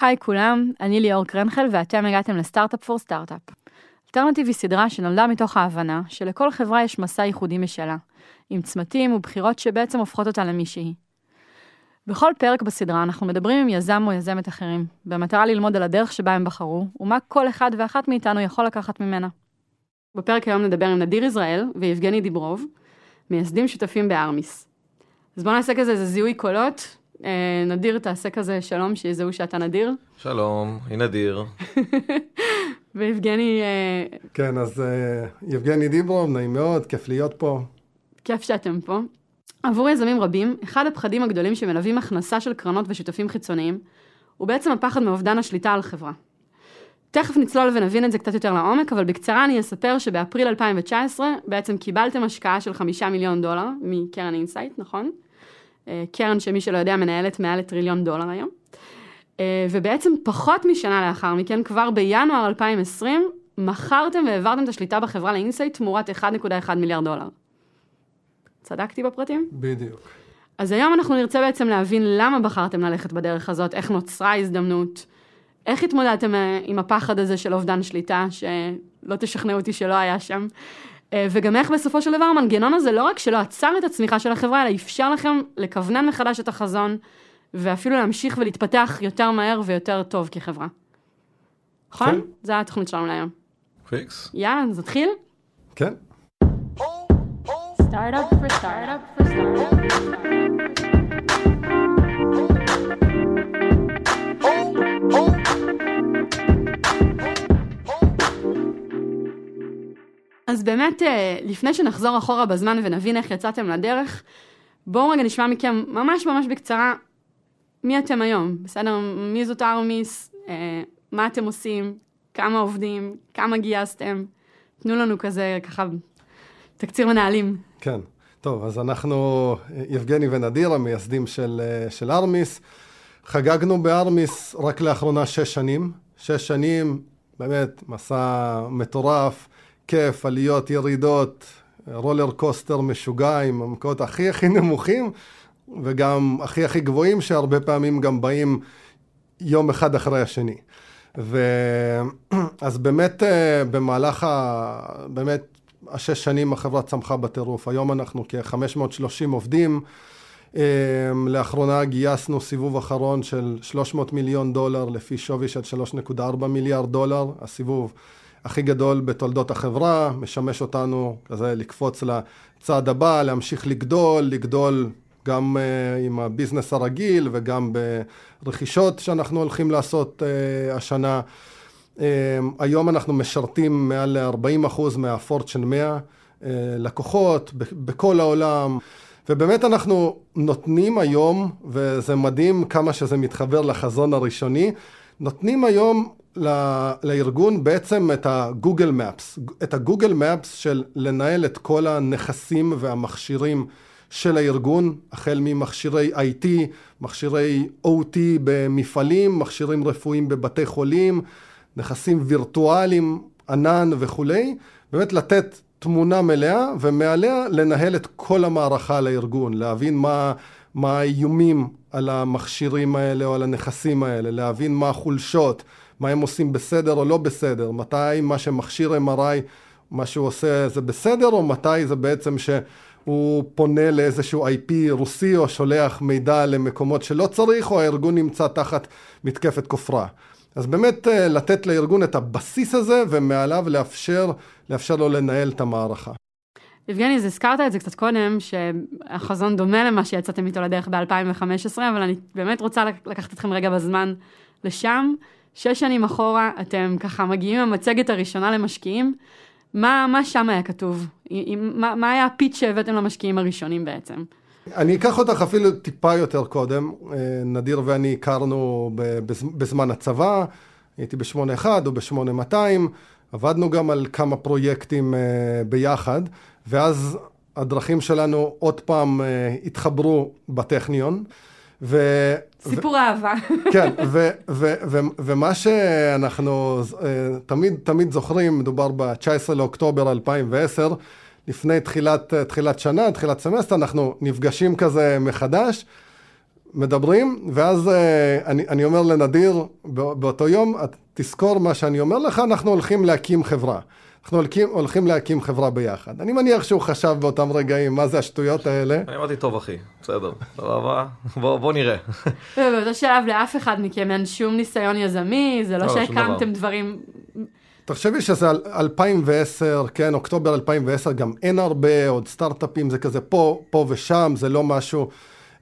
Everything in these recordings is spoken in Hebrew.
היי כולם, אני ליאור קרנחל ואתם הגעתם לסטארט-אפ פור סטארט-אפ. אלטרנטיב היא סדרה שנולדה מתוך ההבנה שלכל חברה יש מסע ייחודי משלה, עם צמתים ובחירות שבעצם הופכות אותה למי שהיא. בכל פרק בסדרה אנחנו מדברים עם יזם או יזמת אחרים, במטרה ללמוד על הדרך שבה הם בחרו, ומה כל אחד ואחת מאיתנו יכול לקחת ממנה. בפרק היום נדבר עם נדיר יזרעאל ויבגני דיברוב, מייסדים שותפים בארמיס. אז בואו נעשה כזה איזה זיהוי קולות. אה, נדיר, תעשה כזה שלום, שיזהו שאתה נדיר. שלום, אני נדיר. ויבגני... אה, כן, אז אה, יבגני דיברוב, נעים מאוד, כיף להיות פה. כיף שאתם פה. עבור יזמים רבים, אחד הפחדים הגדולים שמלווים הכנסה של קרנות ושותפים חיצוניים, הוא בעצם הפחד מאובדן השליטה על חברה. תכף נצלול ונבין את זה קצת יותר לעומק, אבל בקצרה אני אספר שבאפריל 2019 בעצם קיבלתם השקעה של חמישה מיליון דולר מקרן אינסייט, נכון? אה, קרן שמי שלא יודע מנהלת מעל לטריליון דולר היום. אה, ובעצם פחות משנה לאחר מכן, כבר בינואר 2020, מכרתם והעברתם את השליטה בחברה לאינסייט תמורת 1.1 מיליארד דולר. צדקתי בפרטים? בדיוק. אז היום אנחנו נרצה בעצם להבין למה בחרתם ללכת בדרך הזאת, איך נוצרה ההזדמנות, איך התמודדתם אה, עם הפחד הזה של אובדן שליטה, שלא תשכנעו אותי שלא היה שם, וגם איך בסופו של דבר המנגנון הזה לא רק שלא עצר את הצמיחה של החברה, אלא אפשר לכם לכוונן מחדש את החזון, ואפילו להמשיך ולהתפתח יותר מהר ויותר טוב כחברה. נכון? כן. זו התוכנית שלנו להיום. פיקס. יאללה, אז נתחיל? כן. Startup for startup for startup. אז באמת, אה, לפני שנחזור אחורה בזמן ונבין איך יצאתם לדרך, בואו רגע נשמע מכם ממש ממש בקצרה מי אתם היום, בסדר? מי זאת ארמיס, אה, מה אתם עושים, כמה עובדים, כמה גייסתם, תנו לנו כזה ככה תקציר מנהלים. כן, טוב, אז אנחנו, יבגני ונדיר, המייסדים של, אה, של ארמיס, חגגנו בארמיס רק לאחרונה שש שנים, שש שנים, באמת, מסע מטורף. כיף, עליות, ירידות, רולר קוסטר משוגע עם המקומות הכי הכי נמוכים וגם הכי הכי גבוהים שהרבה פעמים גם באים יום אחד אחרי השני. ואז באמת אה, במהלך ה... באמת השש שנים החברה צמחה בטירוף. היום אנחנו כ-530 עובדים. אה, לאחרונה גייסנו סיבוב אחרון של 300 מיליון דולר לפי שווי של 3.4 מיליארד דולר. הסיבוב הכי גדול בתולדות החברה, משמש אותנו כזה לקפוץ לצעד הבא, להמשיך לגדול, לגדול גם uh, עם הביזנס הרגיל וגם ברכישות שאנחנו הולכים לעשות uh, השנה. Uh, היום אנחנו משרתים מעל ל-40% מהפורצ'ן 100 uh, לקוחות בכל העולם. ובאמת אנחנו נותנים היום, וזה מדהים כמה שזה מתחבר לחזון הראשוני, נותנים היום לארגון בעצם את הגוגל מפס, את הגוגל מפס של לנהל את כל הנכסים והמכשירים של הארגון, החל ממכשירי IT, מכשירי OT במפעלים, מכשירים רפואיים בבתי חולים, נכסים וירטואליים, ענן וכולי, באמת לתת תמונה מלאה ומעליה לנהל את כל המערכה לארגון, להבין מה, מה האיומים על המכשירים האלה או על הנכסים האלה, להבין מה החולשות, מה הם עושים בסדר או לא בסדר, מתי מה שמכשיר MRI, מה שהוא עושה זה בסדר, או מתי זה בעצם שהוא פונה לאיזשהו IP רוסי או שולח מידע למקומות שלא צריך, או הארגון נמצא תחת מתקפת כופרה. אז באמת אה, לתת לארגון את הבסיס הזה ומעליו לאפשר, לאפשר לו לנהל את המערכה. יבגני, אז הזכרת את זה קצת קודם, שהחזון דומה למה שיצאתם איתו לדרך ב-2015, אבל אני באמת רוצה לקחת אתכם רגע בזמן לשם. שש שנים אחורה, אתם ככה מגיעים עם המצגת הראשונה למשקיעים. מה, מה שם היה כתוב? מה, מה היה הפיץ שהבאתם למשקיעים הראשונים בעצם? אני אקח אותך אפילו טיפה יותר קודם. אה, נדיר ואני הכרנו בזמן הצבא, הייתי ב-81 או ב-8200, עבדנו גם על כמה פרויקטים אה, ביחד, ואז הדרכים שלנו עוד פעם אה, התחברו בטכניון. ו... סיפור. אהבה. כן, ומה שאנחנו אה, תמיד, תמיד זוכרים, מדובר ב-19 לאוקטובר 2010, לפני תחילת, תחילת שנה, תחילת סמסטר, אנחנו נפגשים כזה מחדש. מדברים, ואז אה, אני, אני אומר לנדיר באותו יום, תזכור מה שאני אומר לך, אנחנו הולכים להקים חברה. אנחנו הולכים, הולכים להקים חברה ביחד. אני מניח שהוא חשב באותם רגעים, מה זה השטויות האלה. אני אמרתי, טוב אחי, בסדר, בוא, בוא, בוא נראה. באותו שלב לאף אחד מכם אין שום ניסיון יזמי, זה לא, לא שהקמתם דברים... תחשבי שזה 2010, כן, אוקטובר 2010, גם אין הרבה, עוד סטארט-אפים, זה כזה פה, פה ושם, זה לא משהו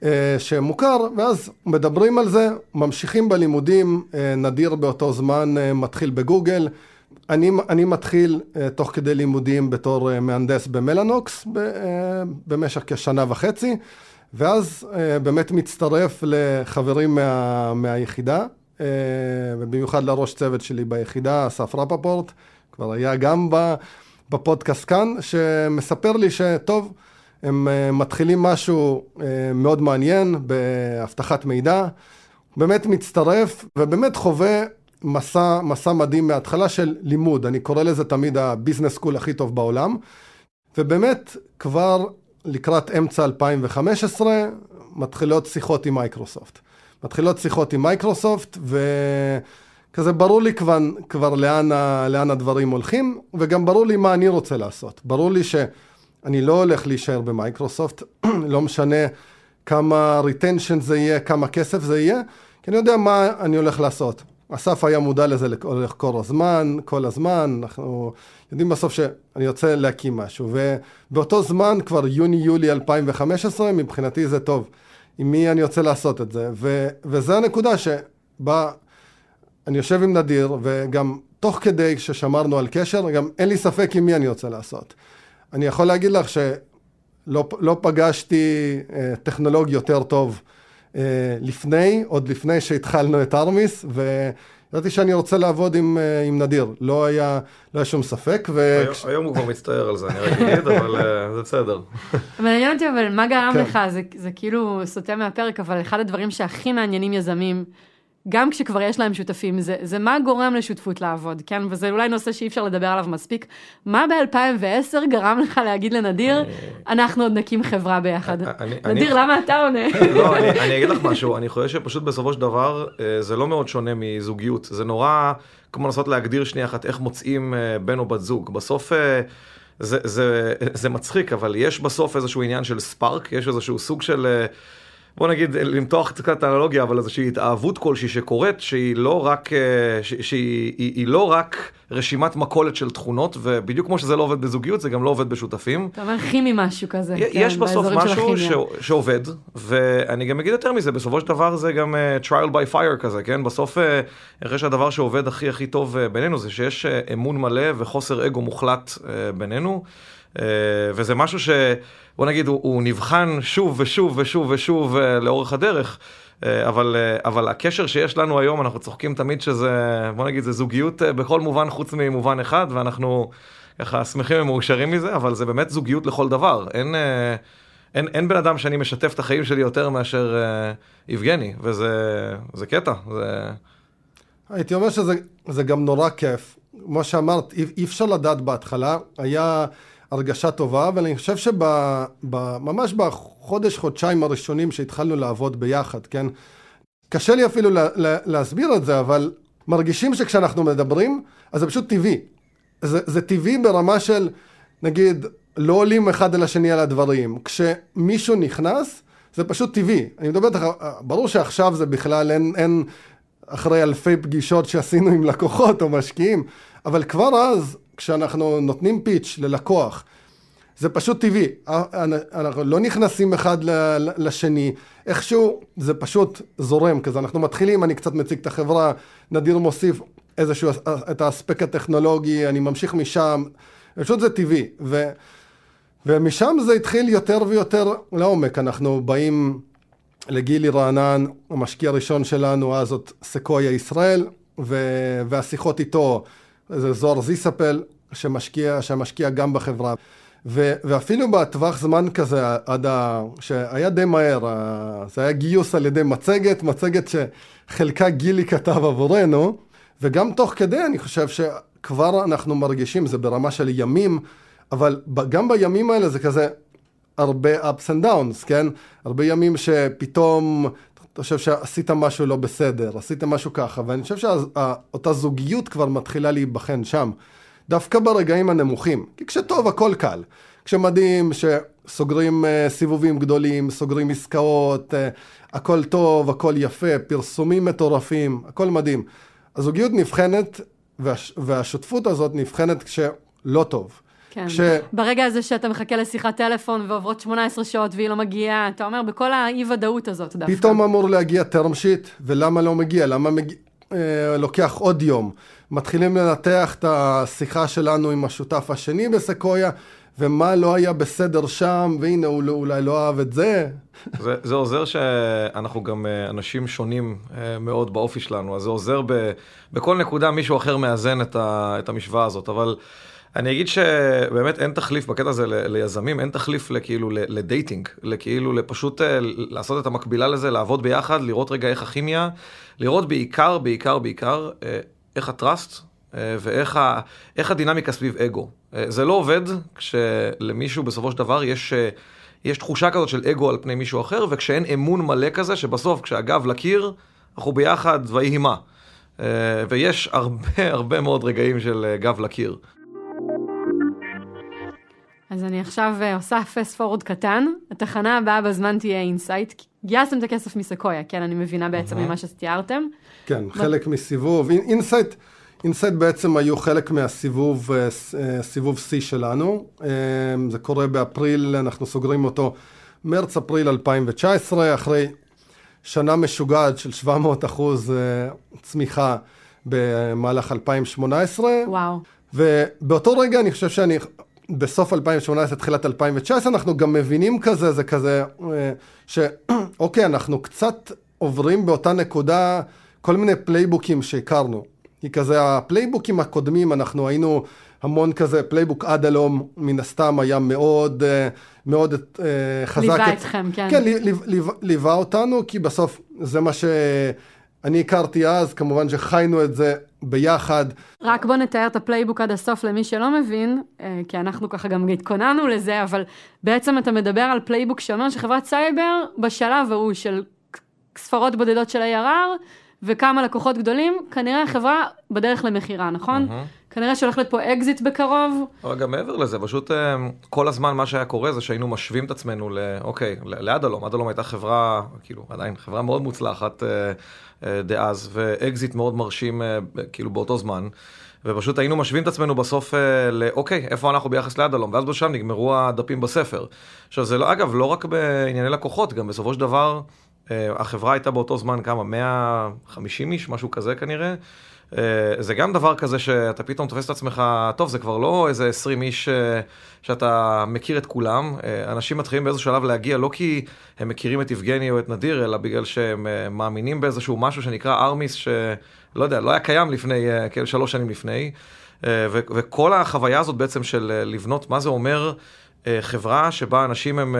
אה, שמוכר, ואז מדברים על זה, ממשיכים בלימודים, אה, נדיר באותו זמן אה, מתחיל בגוגל. אני, אני מתחיל uh, תוך כדי לימודים בתור uh, מהנדס במלאנוקס uh, במשך כשנה וחצי, ואז uh, באמת מצטרף לחברים מה, מהיחידה, uh, ובמיוחד לראש צוות שלי ביחידה, אסף רפפורט, כבר היה גם בפודקאסט כאן, שמספר לי שטוב, הם uh, מתחילים משהו uh, מאוד מעניין באבטחת מידע, באמת מצטרף ובאמת חווה מסע, מסע מדהים מההתחלה של לימוד, אני קורא לזה תמיד ה business school הכי טוב בעולם, ובאמת כבר לקראת אמצע 2015 מתחילות שיחות עם מייקרוסופט. מתחילות שיחות עם מייקרוסופט, וכזה ברור לי כבר, כבר לאן, לאן הדברים הולכים, וגם ברור לי מה אני רוצה לעשות. ברור לי שאני לא הולך להישאר במייקרוסופט, לא משנה כמה retention זה יהיה, כמה כסף זה יהיה, כי אני יודע מה אני הולך לעשות. אסף היה מודע לזה לאורך כל הזמן, כל הזמן, אנחנו יודעים בסוף שאני רוצה להקים משהו. ובאותו זמן, כבר יוני-יולי 2015, מבחינתי זה טוב. עם מי אני רוצה לעשות את זה. ו, וזה הנקודה שבה אני יושב עם נדיר, וגם תוך כדי ששמרנו על קשר, גם אין לי ספק עם מי אני רוצה לעשות. אני יכול להגיד לך שלא לא פגשתי אה, טכנולוג יותר טוב. אה, לפני, עוד לפני שהתחלנו את ארמיס, וידעתי שאני רוצה לעבוד עם, אה, עם נדיר, לא היה, לא היה שום ספק. ו... היום, היום הוא כבר מצטער על זה, אני רק אגיד, אבל uh, זה בסדר. מעניין אותי, אבל מה גרם כן. לך? זה, זה כאילו סוטה מהפרק, אבל אחד הדברים שהכי מעניינים יזמים, גם כשכבר יש להם שותפים, זה, זה מה גורם לשותפות לעבוד, כן? וזה אולי נושא שאי אפשר לדבר עליו מספיק. מה ב-2010 גרם לך להגיד לנדיר, אנחנו עוד נקים חברה ביחד? נדיר, למה אתה עונה? לא, אני אגיד לך משהו, אני חושב שפשוט בסופו של דבר, אה, זה לא מאוד שונה מזוגיות. זה נורא כמו לנסות להגדיר שנייה אחת איך מוצאים אה, בן או בת זוג. בסוף... אה, זה, זה, זה מצחיק, אבל יש בסוף איזשהו עניין של ספארק, יש איזשהו סוג של... בוא נגיד, למתוח קצת את האנלוגיה, אבל איזושהי התאהבות כלשהי שקורית, שהיא לא רק, אה, שהיא היא, לא רק רשימת מכולת של תכונות, ובדיוק כמו שזה לא עובד בזוגיות, זה גם לא עובד בשותפים. אתה אומר כימי משהו כזה. יש כן, בסוף משהו ש, שעובד, ואני גם אגיד יותר מזה, בסופו של דבר זה גם uh, trial by fire כזה, כן? בסוף, uh, אני חושב שהדבר שעובד הכי הכי טוב uh, בינינו זה שיש uh, אמון מלא וחוסר אגו מוחלט uh, בינינו. Uh, וזה משהו ש... בוא נגיד, הוא, הוא נבחן שוב ושוב ושוב ושוב אה, לאורך הדרך. אה, אבל, אה, אבל הקשר שיש לנו היום, אנחנו צוחקים תמיד שזה, בוא נגיד, זה זוגיות בכל מובן חוץ ממובן אחד, ואנחנו ככה שמחים ומאושרים מזה, אבל זה באמת זוגיות לכל דבר. אין, אין, אין בן אדם שאני משתף את החיים שלי יותר מאשר יבגני, וזה קטע. זה... הייתי אומר שזה גם נורא כיף. כמו שאמרת, אי, אי אפשר לדעת בהתחלה, היה... הרגשה טובה, ואני חושב שממש בחודש, חודשיים הראשונים שהתחלנו לעבוד ביחד, כן? קשה לי אפילו לה, לה, להסביר את זה, אבל מרגישים שכשאנחנו מדברים, אז זה פשוט טבעי. זה, זה טבעי ברמה של, נגיד, לא עולים אחד על השני על הדברים. כשמישהו נכנס, זה פשוט טבעי. אני מדבר איתך, ברור שעכשיו זה בכלל אין, אין אחרי אלפי פגישות שעשינו עם לקוחות או משקיעים, אבל כבר אז כשאנחנו נותנים פיץ' ללקוח, זה פשוט טבעי, אנחנו לא נכנסים אחד לשני, איכשהו זה פשוט זורם כזה, אנחנו מתחילים, אני קצת מציג את החברה, נדיר מוסיף איזשהו, את האספקט הטכנולוגי, אני ממשיך משם, פשוט זה טבעי, ו, ומשם זה התחיל יותר ויותר לעומק, אנחנו באים לגילי רענן, המשקיע הראשון שלנו, אז זאת סקויה ישראל, ו, והשיחות איתו זה זוהר זיספל, שמשקיע, שמשקיע גם בחברה. ו, ואפילו בטווח זמן כזה, עד ה... שהיה די מהר, זה היה גיוס על ידי מצגת, מצגת שחלקה גילי כתב עבורנו, וגם תוך כדי אני חושב שכבר אנחנו מרגישים, זה ברמה של ימים, אבל גם בימים האלה זה כזה הרבה ups and downs, כן? הרבה ימים שפתאום אתה חושב שעשית משהו לא בסדר, עשית משהו ככה, ואני חושב שאותה זוגיות כבר מתחילה להיבחן שם, דווקא ברגעים הנמוכים, כי כשטוב הכל קל, כשמדהים שסוגרים uh, סיבובים גדולים, סוגרים עסקאות, uh, הכל טוב, הכל יפה, פרסומים מטורפים, הכל מדהים. הזוגיות נבחנת, והש, והשותפות הזאת נבחנת כשלא טוב. כן. ש... ברגע הזה שאתה מחכה לשיחת טלפון ועוברות 18 שעות והיא לא מגיעה, אתה אומר, בכל האי-ודאות הזאת דווקא. פתאום אמור להגיע term sheet, ולמה לא מגיע? למה מגיע? אה, לוקח עוד יום. מתחילים לנתח את השיחה שלנו עם השותף השני בסקויה, ומה לא היה בסדר שם, והנה הוא לא- אולי לא אהב את זה. זה, זה עוזר שאנחנו גם אה, אנשים שונים אה, מאוד באופי שלנו, אז זה עוזר ב, בכל נקודה מישהו אחר מאזן את, ה, את המשוואה הזאת, אבל... אני אגיד שבאמת אין תחליף בקטע הזה ל- ליזמים, אין תחליף לכאילו לדייטינג, לכאילו לפשוט אה, לעשות את המקבילה לזה, לעבוד ביחד, לראות רגע איך הכימיה, לראות בעיקר, בעיקר, בעיקר, אה, איך ה trust אה, ואיך ה, הדינמיקה סביב אגו. זה לא עובד כשלמישהו בסופו של דבר יש, יש תחושה כזאת של אגו על פני מישהו אחר, וכשאין אמון מלא כזה, שבסוף כשהגב לקיר, אנחנו ביחד ויהי מה. ויש הרבה הרבה מאוד רגעים של גב לקיר. אז אני עכשיו אה, עושה fast forward קטן, התחנה הבאה בזמן תהיה אינסייט. גייסתם את הכסף מסקויה, כן, אני מבינה בעצם ממה שתיארתם. כן, חלק מסיבוב. אינסייט, אינסייט בעצם היו חלק מהסיבוב, אה, אה, סיבוב C שלנו. זה קורה באפריל, אנחנו סוגרים אותו מרץ-אפריל 2019, אחרי שנה משוגעת של 700 אחוז צמיחה במהלך 2018. וואו. ובאותו רגע אני חושב שאני בסוף 2018, תחילת 2019, אנחנו גם מבינים כזה, זה כזה, אה, שאוקיי, אנחנו קצת עוברים באותה נקודה כל מיני פלייבוקים שהכרנו. כי כזה הפלייבוקים הקודמים, אנחנו היינו המון כזה, playbook עד הלום, מן הסתם היה מאוד, אה, מאוד אה, חזק. ליווה אתכם, כן. כן, ליווה אותנו, כי בסוף זה מה שאני הכרתי אז, כמובן שחיינו את זה ביחד. רק בוא נתאר את ה playbook עד הסוף למי שלא מבין, אה, כי אנחנו ככה גם התכוננו לזה, אבל בעצם אתה מדבר על playbook שאומר שחברת סייבר בשלב ההוא של ספרות בודדות של ARR וכמה לקוחות גדולים, כנראה חברה בדרך למכירה, נכון? Mm-hmm. כנראה שהולך להיות פה אקזיט בקרוב. אבל גם מעבר לזה, פשוט אה, כל הזמן מה שהיה קורה זה שהיינו משווים את עצמנו ל... אוקיי, עד הלום הייתה חברה, כאילו, עדיין חברה מאוד מוצלחת. אה, אה, דאז, ואקזיט מאוד מרשים אה, כאילו באותו זמן. ופשוט היינו משווים את עצמנו בסוף אה, לאוקיי, איפה אנחנו ביחס לעד הלום, ואז שם נגמרו הדפים בספר. עכשיו זה לא, אגב, לא רק בענייני לקוחות, גם בסופו של דבר, החברה הייתה באותו זמן כמה, 150 איש, משהו כזה כנראה. אה, זה גם דבר כזה שאתה פתאום תופס את עצמך, טוב, זה כבר לא איזה 20 איש אה, שאתה מכיר את כולם. אה, אנשים מתחילים באיזשהו שלב להגיע, לא כי הם מכירים את יבגני או את נדיר, אלא בגלל שהם מאמינים באיזשהו משהו שנקרא ארמיס, שלא יודע, לא היה קיים לפני, כאילו שלוש שנים לפני. וכל החוויה הזאת בעצם של לבנות, מה זה אומר חברה שבה אנשים הם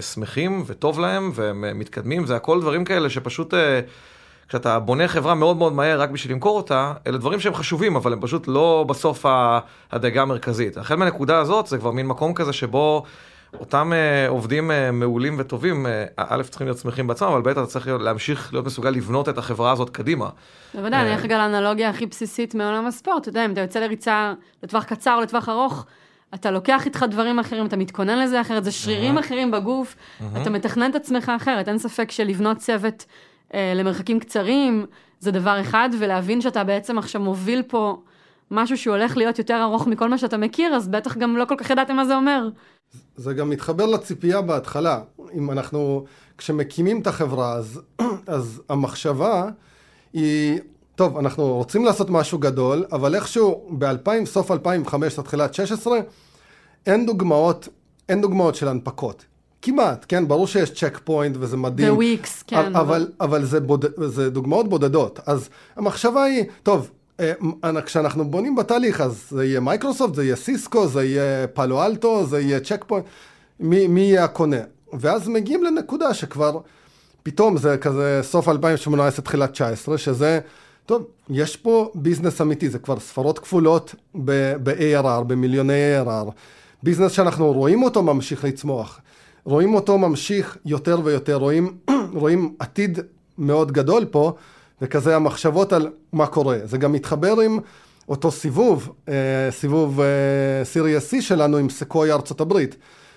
שמחים וטוב להם והם מתקדמים, זה הכל דברים כאלה שפשוט... כשאתה בונה חברה מאוד מאוד מהר רק בשביל למכור אותה, אלה דברים שהם חשובים, אבל הם פשוט לא בסוף הדאגה המרכזית. החל מהנקודה הזאת זה כבר מין מקום כזה שבו אותם uh, עובדים uh, מעולים וטובים, uh, א', צריכים להיות שמחים בעצמם, אבל ב', אתה צריך להמשיך להיות מסוגל לבנות את החברה הזאת קדימה. בוודאי, אני אלך לאנלוגיה הכי בסיסית מעולם הספורט, אתה יודע, אם אתה יוצא לריצה לטווח קצר או לטווח ארוך, אתה לוקח איתך דברים אחרים, אתה מתכונן לזה אחרת, זה שרירים אחרים בגוף, אתה מתכנן את עצמך אחרת, אין ספק שלבנות צוות אה, למרחקים קצרים, זה דבר אחד, ולהבין שאתה בעצם עכשיו מוביל פה משהו שהוא הולך להיות יותר ארוך מכל מה שאתה מכיר, אז בטח גם לא כל כך ידעתם מה זה אומר. זה גם מתחבר לציפייה בהתחלה. אם אנחנו, כשמקימים את החברה, אז, אז המחשבה היא, טוב, אנחנו רוצים לעשות משהו גדול, אבל איכשהו ב-2000, סוף 2015, תחילת 16, אין דוגמאות, אין דוגמאות של הנפקות. כמעט, כן, ברור שיש צ'ק פוינט וזה מדהים. וויקס, כן. אבל, אבל זה, בוד... זה דוגמאות בודדות. אז המחשבה היא, טוב, אה, כשאנחנו בונים בתהליך, אז זה יהיה מייקרוסופט, זה יהיה סיסקו, זה יהיה פאלו אלטו, זה יהיה צ'ק פוינט, מי, מי יהיה הקונה? ואז מגיעים לנקודה שכבר, פתאום זה כזה סוף 2018, תחילת 19, שזה, טוב, יש פה ביזנס אמיתי, זה כבר ספרות כפולות ב-ARR, במיליוני ARR. ביזנס שאנחנו רואים אותו ממשיך לצמוח. רואים אותו ממשיך יותר ויותר, רואים, רואים עתיד מאוד גדול פה, וכזה המחשבות על מה קורה. זה גם מתחבר עם אותו סיבוב, אה, סיבוב סיריוס C שלנו עם סקויה ארצות הברית.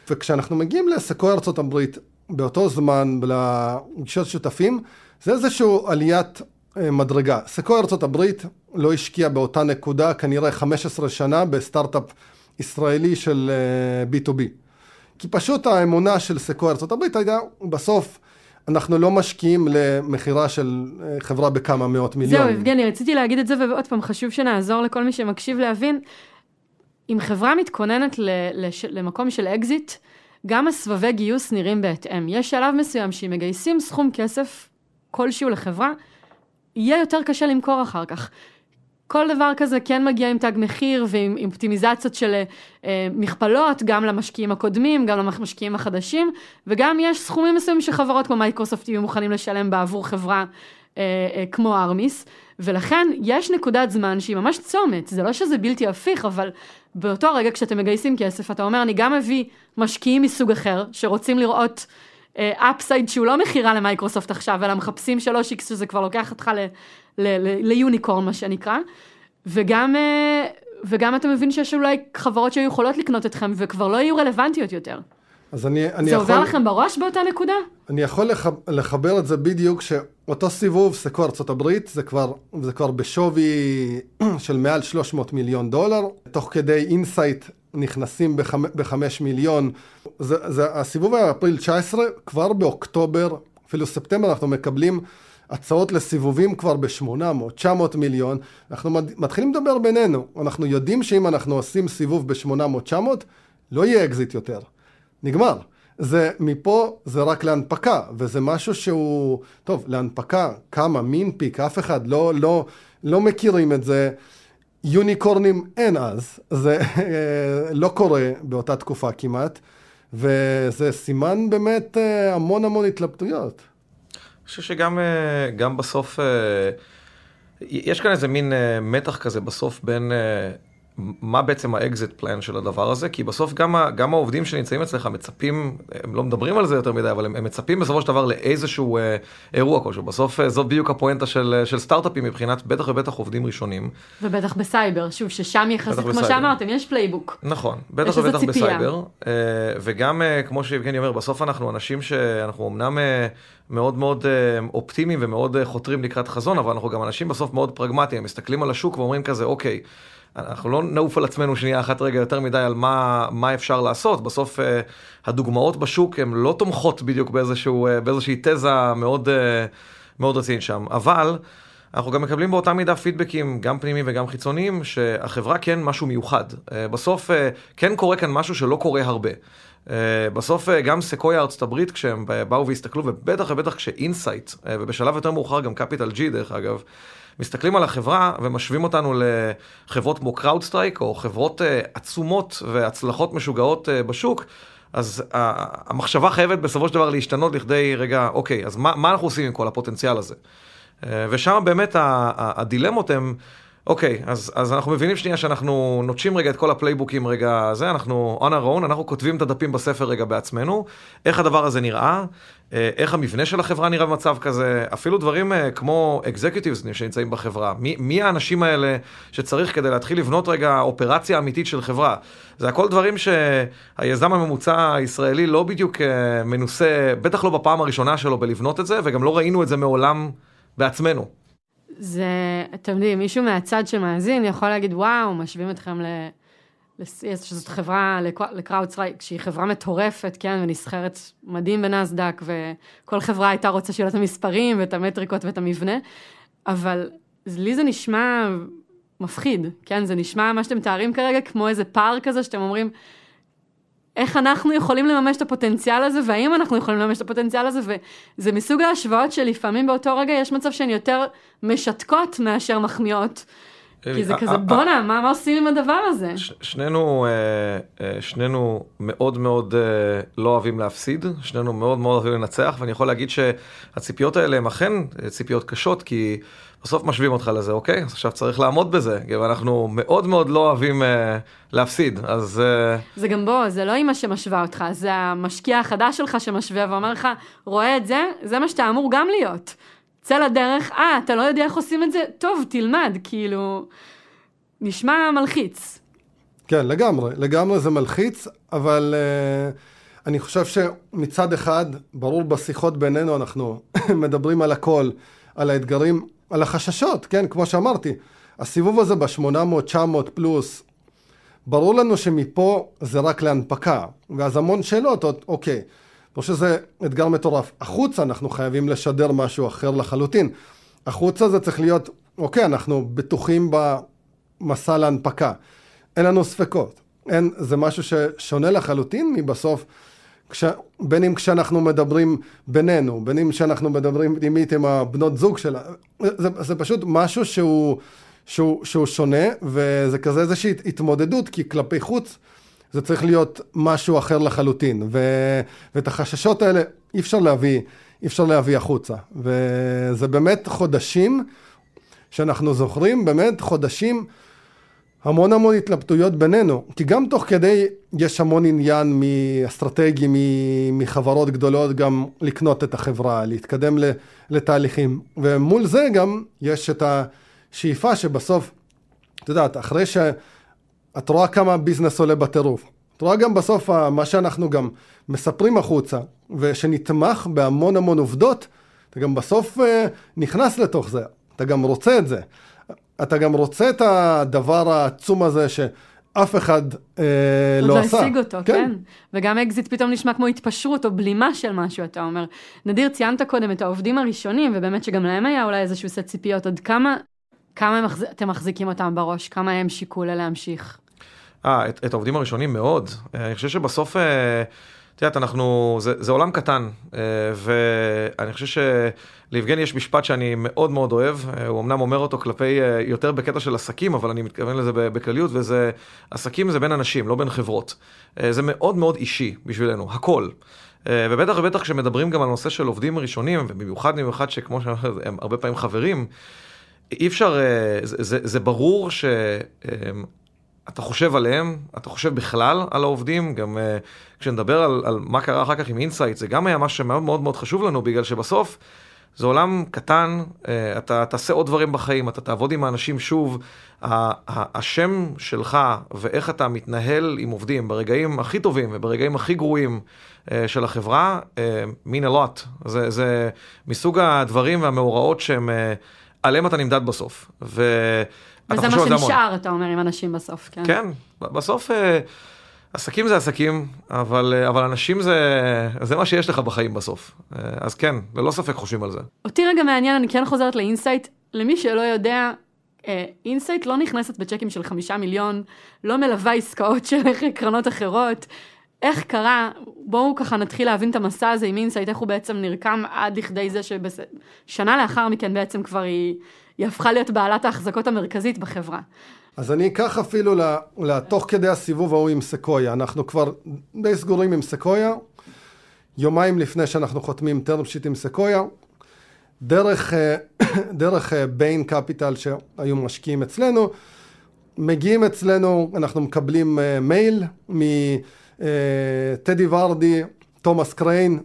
וכשאנחנו מגיעים לסקויה ארצות הברית, באותו זמן לפגישות שותפים, זה איזושהי עליית מדרגה. סקויה ארצות הברית לא השקיע באותה נקודה כנראה 15 שנה בסטארט-אפ ישראלי של B2B. כי פשוט האמונה של ארצות הברית הייתה בסוף אנחנו לא משקיעים למכירה של חברה בכמה מאות מיליונים. זהו, יבגני, רציתי להגיד את זה, ועוד פעם, חשוב שנעזור לכל מי שמקשיב להבין. אם חברה מתכוננת לש, למקום של אקזיט, גם הסבבי גיוס נראים בהתאם. יש שלב מסוים שאם מגייסים סכום כסף כלשהו לחברה, יהיה יותר קשה למכור אחר כך. כל דבר כזה כן מגיע עם תג מחיר ועם אופטימיזציות של אה, מכפלות, גם למשקיעים הקודמים, גם למשקיעים החדשים, וגם יש סכומים מסוימים שחברות כמו מייקרוסופט יהיו מוכנים לשלם בעבור חברה אה, אה, כמו ארמיס, ולכן יש נקודת זמן שהיא ממש צומת, זה לא שזה בלתי הפיך, אבל באותו רגע כשאתם מגייסים כסף, אתה אומר, אני גם מביא משקיעים מסוג אחר, שרוצים לראות אפסייד uh, שהוא לא מכירה למייקרוסופט עכשיו, אלא מחפשים 3x שזה כבר לוקח אותך ליוניקורן מה שנקרא, וגם, uh, וגם אתה מבין שיש אולי חברות שהיו יכולות לקנות אתכם וכבר לא יהיו רלוונטיות יותר. אז אני, אני זה יכול... זה עובר לכם בראש באותה נקודה? אני יכול לח... לחבר את זה בדיוק, שאותו סיבוב, סקויה ארצות הברית, זה כבר, זה כבר בשווי של מעל 300 מיליון דולר, תוך כדי אינסייט נכנסים בחמ... בחמש מיליון. זה, זה, הסיבוב היה אפריל 19, כבר באוקטובר, אפילו ספטמבר אנחנו מקבלים הצעות לסיבובים כבר ב-800, 900 מיליון, אנחנו מתחילים לדבר בינינו, אנחנו יודעים שאם אנחנו עושים סיבוב ב-800, 900, לא יהיה אקזיט יותר. נגמר. זה מפה זה רק להנפקה, וזה משהו שהוא, טוב, להנפקה, כמה, מין פיק, אף אחד לא, לא, לא מכירים את זה. יוניקורנים אין אז, זה לא קורה באותה תקופה כמעט, וזה סימן באמת אה, המון המון התלבטויות. חושב שגם אה, בסוף, אה, יש כאן איזה מין מתח כזה בסוף בין מה בעצם ה exit plan של הדבר הזה, כי בסוף גם, גם העובדים שנמצאים אצלך מצפים, הם לא מדברים על זה יותר מדי, אבל הם, הם מצפים בסופו של דבר לאיזשהו אה, אירוע כלשהו. בסוף אה, זאת בדיוק הפואנטה של, אה, של סטארט-אפים מבחינת בטח ובטח עובדים ראשונים. ובטח בסייבר, שוב, ששם יחסית, כמו שאמרתם, יש playbook. נכון, בטח ובטח בסייבר. אה, וגם, אה, כמו שיבגני אומר, בסוף אנחנו אנשים שאנחנו אמנם... אה, מאוד מאוד אופטימיים ומאוד חותרים לקראת חזון, אבל אנחנו גם אנשים בסוף מאוד פרגמטיים, מסתכלים על השוק ואומרים כזה, אוקיי, אנחנו לא נעוף על עצמנו שנייה אחת רגע יותר מדי על מה, מה אפשר לעשות. בסוף uh, הדוגמאות בשוק הן לא תומכות בדיוק באיזשהו, uh, באיזושהי תזה מאוד, uh, מאוד רצינית שם. אבל אנחנו גם מקבלים באותה מידה פידבקים, גם פנימיים וגם חיצוניים, שהחברה כן משהו מיוחד. Uh, בסוף uh, כן קורה כאן משהו שלא קורה הרבה. אה, בסוף אה, גם סקויה ארצות הברית כשהם באו והסתכלו, ובטח ובטח כשאינסייט, אה, ובשלב יותר מאוחר גם קפיטל ג'י דרך אגב, מסתכלים על החברה ומשווים אותנו לחברות כמו קראודסטרייק, או חברות אה, עצומות והצלחות משוגעות אה, בשוק, אז אה, המחשבה חייבת בסופו של דבר להשתנות לכדי, רגע, אוקיי, אז מה, מה אנחנו עושים עם כל הפוטנציאל הזה? ושם באמת הדילמות הן... אוקיי, אז, אז אנחנו מבינים שנייה שאנחנו נוטשים רגע את כל ה playbook ים רגע זה, אנחנו on our own, אנחנו כותבים את הדפים בספר רגע בעצמנו, איך הדבר הזה נראה, אה, איך המבנה של החברה נראה במצב כזה, אפילו דברים אה, כמו אקזקיוטיבס שנמצאים בחברה, מי, מי האנשים האלה שצריך כדי להתחיל לבנות רגע אופרציה אמיתית של חברה. זה הכל דברים שהיזם הממוצע הישראלי לא בדיוק אה, מנוסה, בטח לא בפעם הראשונה שלו בלבנות את זה, וגם לא ראינו את זה מעולם בעצמנו. זה, אתם יודעים, מישהו מהצד שמאזין יכול להגיד, וואו, משווים אתכם ל... שזאת חברה, לקראודסטרייק, שהיא חברה מטורפת, כן, ונסחרת מדהים בנסדק, וכל חברה הייתה רוצה שיהיו לה את המספרים ואת המטריקות ואת המבנה, אבל לי זה נשמע מפחיד, כן, זה נשמע מה שאתם מתארים כרגע כמו איזה פער כזה שאתם אומרים, איך אנחנו יכולים לממש את הפוטנציאל הזה, והאם אנחנו יכולים לממש את הפוטנציאל הזה, וזה מסוג ההשוואות שלפעמים באותו רגע יש מצב שהן יותר משתקות מאשר מחמיאות. כי זה כזה, בואנה, מה, מה עושים עם הדבר הזה? שנינו, אה, אה, שנינו מאוד מאוד אה, לא אוהבים להפסיד, שנינו מאוד מאוד אוהבים לנצח, ואני יכול להגיד שהציפיות האלה הן אכן ציפיות קשות, כי בסוף משווים אותך לזה, אוקיי? אז עכשיו צריך לעמוד בזה, ואנחנו מאוד מאוד לא אוהבים להפסיד, אז... זה גם בוא, זה לא אימא שמשווה אותך, זה המשקיע החדש שלך שמשווה ואומר לך, רואה את זה, זה מה שאתה אמור גם להיות. צא לדרך, אה, אתה לא יודע איך עושים את זה? טוב, תלמד, כאילו, נשמע מלחיץ. כן, לגמרי, לגמרי זה מלחיץ, אבל uh, אני חושב שמצד אחד, ברור בשיחות בינינו אנחנו מדברים על הכל, על האתגרים, על החששות, כן, כמו שאמרתי, הסיבוב הזה ב-800, 900 פלוס, ברור לנו שמפה זה רק להנפקה, ואז המון שאלות, אוקיי, לא שזה אתגר מטורף. החוצה אנחנו חייבים לשדר משהו אחר לחלוטין. החוצה זה צריך להיות, אוקיי, אנחנו בטוחים במסע להנפקה. אין לנו ספקות. אין, זה משהו ששונה לחלוטין מבסוף, כש, בין אם כשאנחנו מדברים בינינו, בין אם כשאנחנו מדברים פנימית עם הבנות זוג שלה, זה, זה פשוט משהו שהוא, שהוא, שהוא שונה, וזה כזה איזושהי התמודדות, כי כלפי חוץ זה צריך להיות משהו אחר לחלוטין, ו, ואת החששות האלה אי אפשר להביא, אי אפשר להביא החוצה, וזה באמת חודשים שאנחנו זוכרים, באמת חודשים המון המון התלבטויות בינינו, כי גם תוך כדי יש המון עניין מאסטרטגי, מחברות גדולות גם לקנות את החברה, להתקדם לתהליכים, ומול זה גם יש את השאיפה שבסוף, את יודעת, אחרי שאת רואה כמה הביזנס עולה בטירוף, את רואה גם בסוף מה שאנחנו גם מספרים החוצה, ושנתמך בהמון המון עובדות, אתה גם בסוף אה, נכנס לתוך זה, אתה גם רוצה את זה. אתה גם רוצה את הדבר העצום הזה שאף אחד אה, לא, לא עשה. עוד לא השיג אותו, כן. כן. וגם אקזיט פתאום נשמע כמו התפשרות או בלימה של משהו, אתה אומר. נדיר, ציינת קודם את העובדים הראשונים, ובאמת שגם להם היה אולי איזשהו סט ציפיות, עד כמה, כמה מחז... אתם מחזיקים אותם בראש? כמה הם שיקול להמשיך? אה, את, את העובדים הראשונים מאוד. אה, אני חושב שבסוף... אה... את יודעת, אנחנו, זה, זה עולם קטן, אה, ואני חושב שליבגני יש משפט שאני מאוד מאוד אוהב, הוא אמנם אומר אותו כלפי, יותר בקטע של עסקים, אבל אני מתכוון לזה בכלליות, וזה, עסקים זה בין אנשים, לא בין חברות. זה מאוד מאוד אישי בשבילנו, הכל. ובטח ובטח כשמדברים גם על נושא של עובדים ראשונים, ובמיוחד במיוחד שכמו שאמרת, הם הרבה פעמים חברים, אי אפשר, זה, זה, זה ברור ש... אתה חושב עליהם, אתה חושב בכלל על העובדים, גם אה, כשנדבר על, על מה קרה אחר כך עם אינסייט, זה גם היה משהו שמאוד מאוד מאוד חשוב לנו, בגלל שבסוף זה עולם קטן, אה, אתה תעשה עוד דברים בחיים, אתה תעבוד עם האנשים שוב, השם שלך ואיך אתה מתנהל עם עובדים ברגעים הכי טובים וברגעים הכי גרועים אה, של החברה, אה, mean a lot. זה, זה מסוג הדברים והמאורעות שהם, אה, עליהם אתה נמדד בסוף. ו... וזה מה שנשאר, אתה אומר, עם אנשים בסוף, כן. כן, בסוף אה, עסקים זה עסקים, אבל, אה, אבל אנשים זה, זה מה שיש לך בחיים בסוף. אה, אז כן, ללא ספק חושבים על זה. אותי רגע מעניין, אני כן חוזרת לאינסייט. למי שלא יודע, אינסייט לא נכנסת בצ'קים של חמישה מיליון, לא מלווה עסקאות של קרנות אחרות. איך קרה, בואו ככה נתחיל להבין את המסע הזה עם אינסייט, איך הוא בעצם נרקם עד לכדי זה ששנה לאחר מכן בעצם כבר היא היא הפכה להיות בעלת ההחזקות המרכזית בחברה. אז אני אקח אפילו לתוך כדי הסיבוב ההוא עם סקויה, אנחנו כבר די סגורים עם סקויה, יומיים לפני שאנחנו חותמים term sheet עם סקויה, דרך, אה, דרך ביין אה, קפיטל שהיו משקיעים אצלנו, מגיעים אצלנו, אנחנו מקבלים אה, מייל מטדי ורדי, תומאס קריין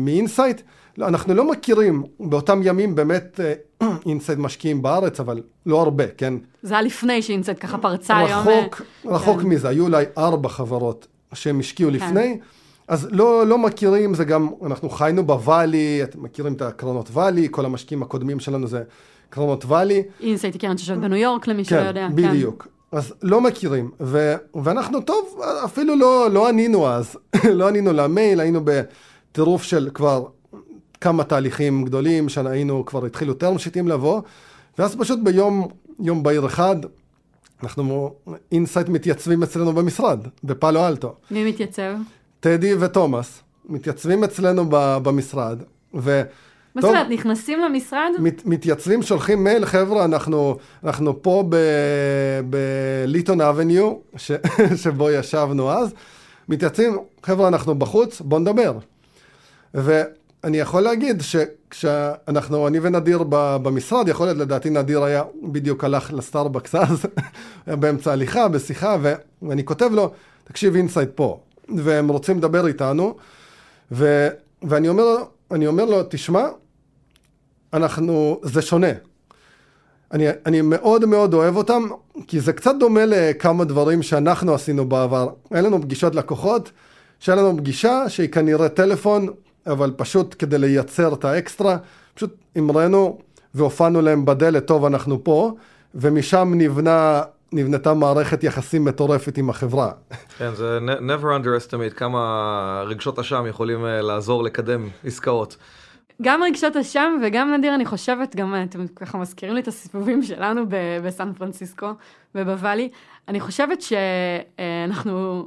מאינסייט, אנחנו לא מכירים באותם ימים באמת אינסייט משקיעים בארץ, אבל לא הרבה, כן? זה היה לפני שאינסייט ככה פרצה רחוק, היום. רחוק, רחוק כן. מזה, היו אולי ארבע חברות שהם השקיעו כן. לפני, אז לא, לא מכירים, זה גם, אנחנו חיינו ב valley, אתם מכירים את הקרנות valley, כל המשקיעים הקודמים שלנו זה קרנות valley. אינסייט היא קרן שיושבת בניו יורק, למי שלא יודע. כן, בדיוק. אז לא מכירים, ו, ואנחנו טוב, אפילו לא, לא ענינו אז, לא ענינו למייל, היינו בטירוף של כבר כמה תהליכים גדולים שהיינו, כבר התחילו term sheet ים לבוא, ואז פשוט ביום, יום בהיר אחד, אנחנו אינסייט מתייצבים אצלנו במשרד, בפאלו אלטו. מי מתייצב? טדי ותומאס מתייצבים אצלנו במשרד, ו... מה זאת אומרת, נכנסים למשרד? מת, מתייצבים, שולחים מייל, חבר'ה, אנחנו, אנחנו פה בליטון אבניו, ש, שבו ישבנו אז, מתייצבים, חבר'ה, אנחנו בחוץ, בואו נדבר. ו, אני יכול להגיד שכשאנחנו, אני ונדיר במשרד, יכול להיות לדעתי נדיר היה, בדיוק הלך לסטארבקס אז, באמצע הליכה, בשיחה, ואני כותב לו, תקשיב אינסייט פה, והם רוצים לדבר איתנו, ו, ואני אומר, אומר לו, תשמע, אנחנו, זה שונה. אני, אני מאוד מאוד אוהב אותם, כי זה קצת דומה לכמה דברים שאנחנו עשינו בעבר. היה לנו פגישות לקוחות, שהיה לנו פגישה שהיא כנראה טלפון, אבל פשוט כדי לייצר את האקסטרה, פשוט המראנו והופענו להם בדלת, טוב, אנחנו פה, ומשם נבנה, נבנתה מערכת יחסים מטורפת עם החברה. כן, זה never underestimate כמה רגשות אשם יכולים אה, לעזור לקדם עסקאות. גם רגשות אשם וגם נדיר, אני חושבת, גם אתם ככה מזכירים לי את הסיבובים שלנו בסן פרנסיסקו ובוואלי. אני חושבת שאנחנו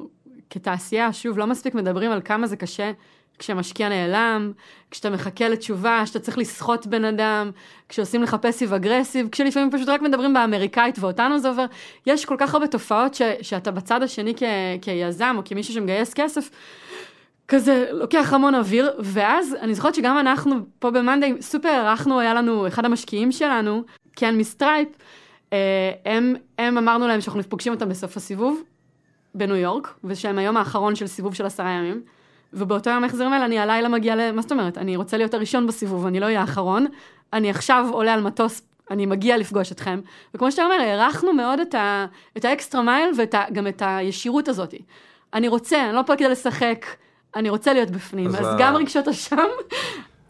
כתעשייה, שוב, לא מספיק מדברים על כמה זה קשה כשמשקיע נעלם, כשאתה מחכה לתשובה, כשאתה צריך לסחוט בן אדם, כשעושים לך passive aggressive, כשלפעמים פשוט רק מדברים באמריקאית ואותנו זה עובר. יש כל כך הרבה תופעות ש, שאתה בצד השני כ, כיזם או כמישהו שמגייס כסף, כזה לוקח המון אוויר, ואז אני זוכרת שגם אנחנו פה במאנדיי סופר הערכנו, היה לנו אחד המשקיעים שלנו, קן מסטרייפס, אה, הם, הם אמרנו להם שאנחנו פוגשים אותם בסוף הסיבוב בניו יורק, ושהם היום האחרון של סיבוב של עשרה ימים. ובאותו יום החזרים האלה אני הלילה מגיעה ל... מה זאת אומרת? אני רוצה להיות הראשון בסיבוב, אני לא אהיה האחרון. אני עכשיו עולה על מטוס, אני מגיע לפגוש אתכם. וכמו שאתה אומר, הערכנו מאוד את, ה... את האקסטרה מייל וגם את הישירות הזאת. אני רוצה, אני לא פה כדי לשחק, אני רוצה להיות בפנים. אז, אז ה... גם רגשות אשם,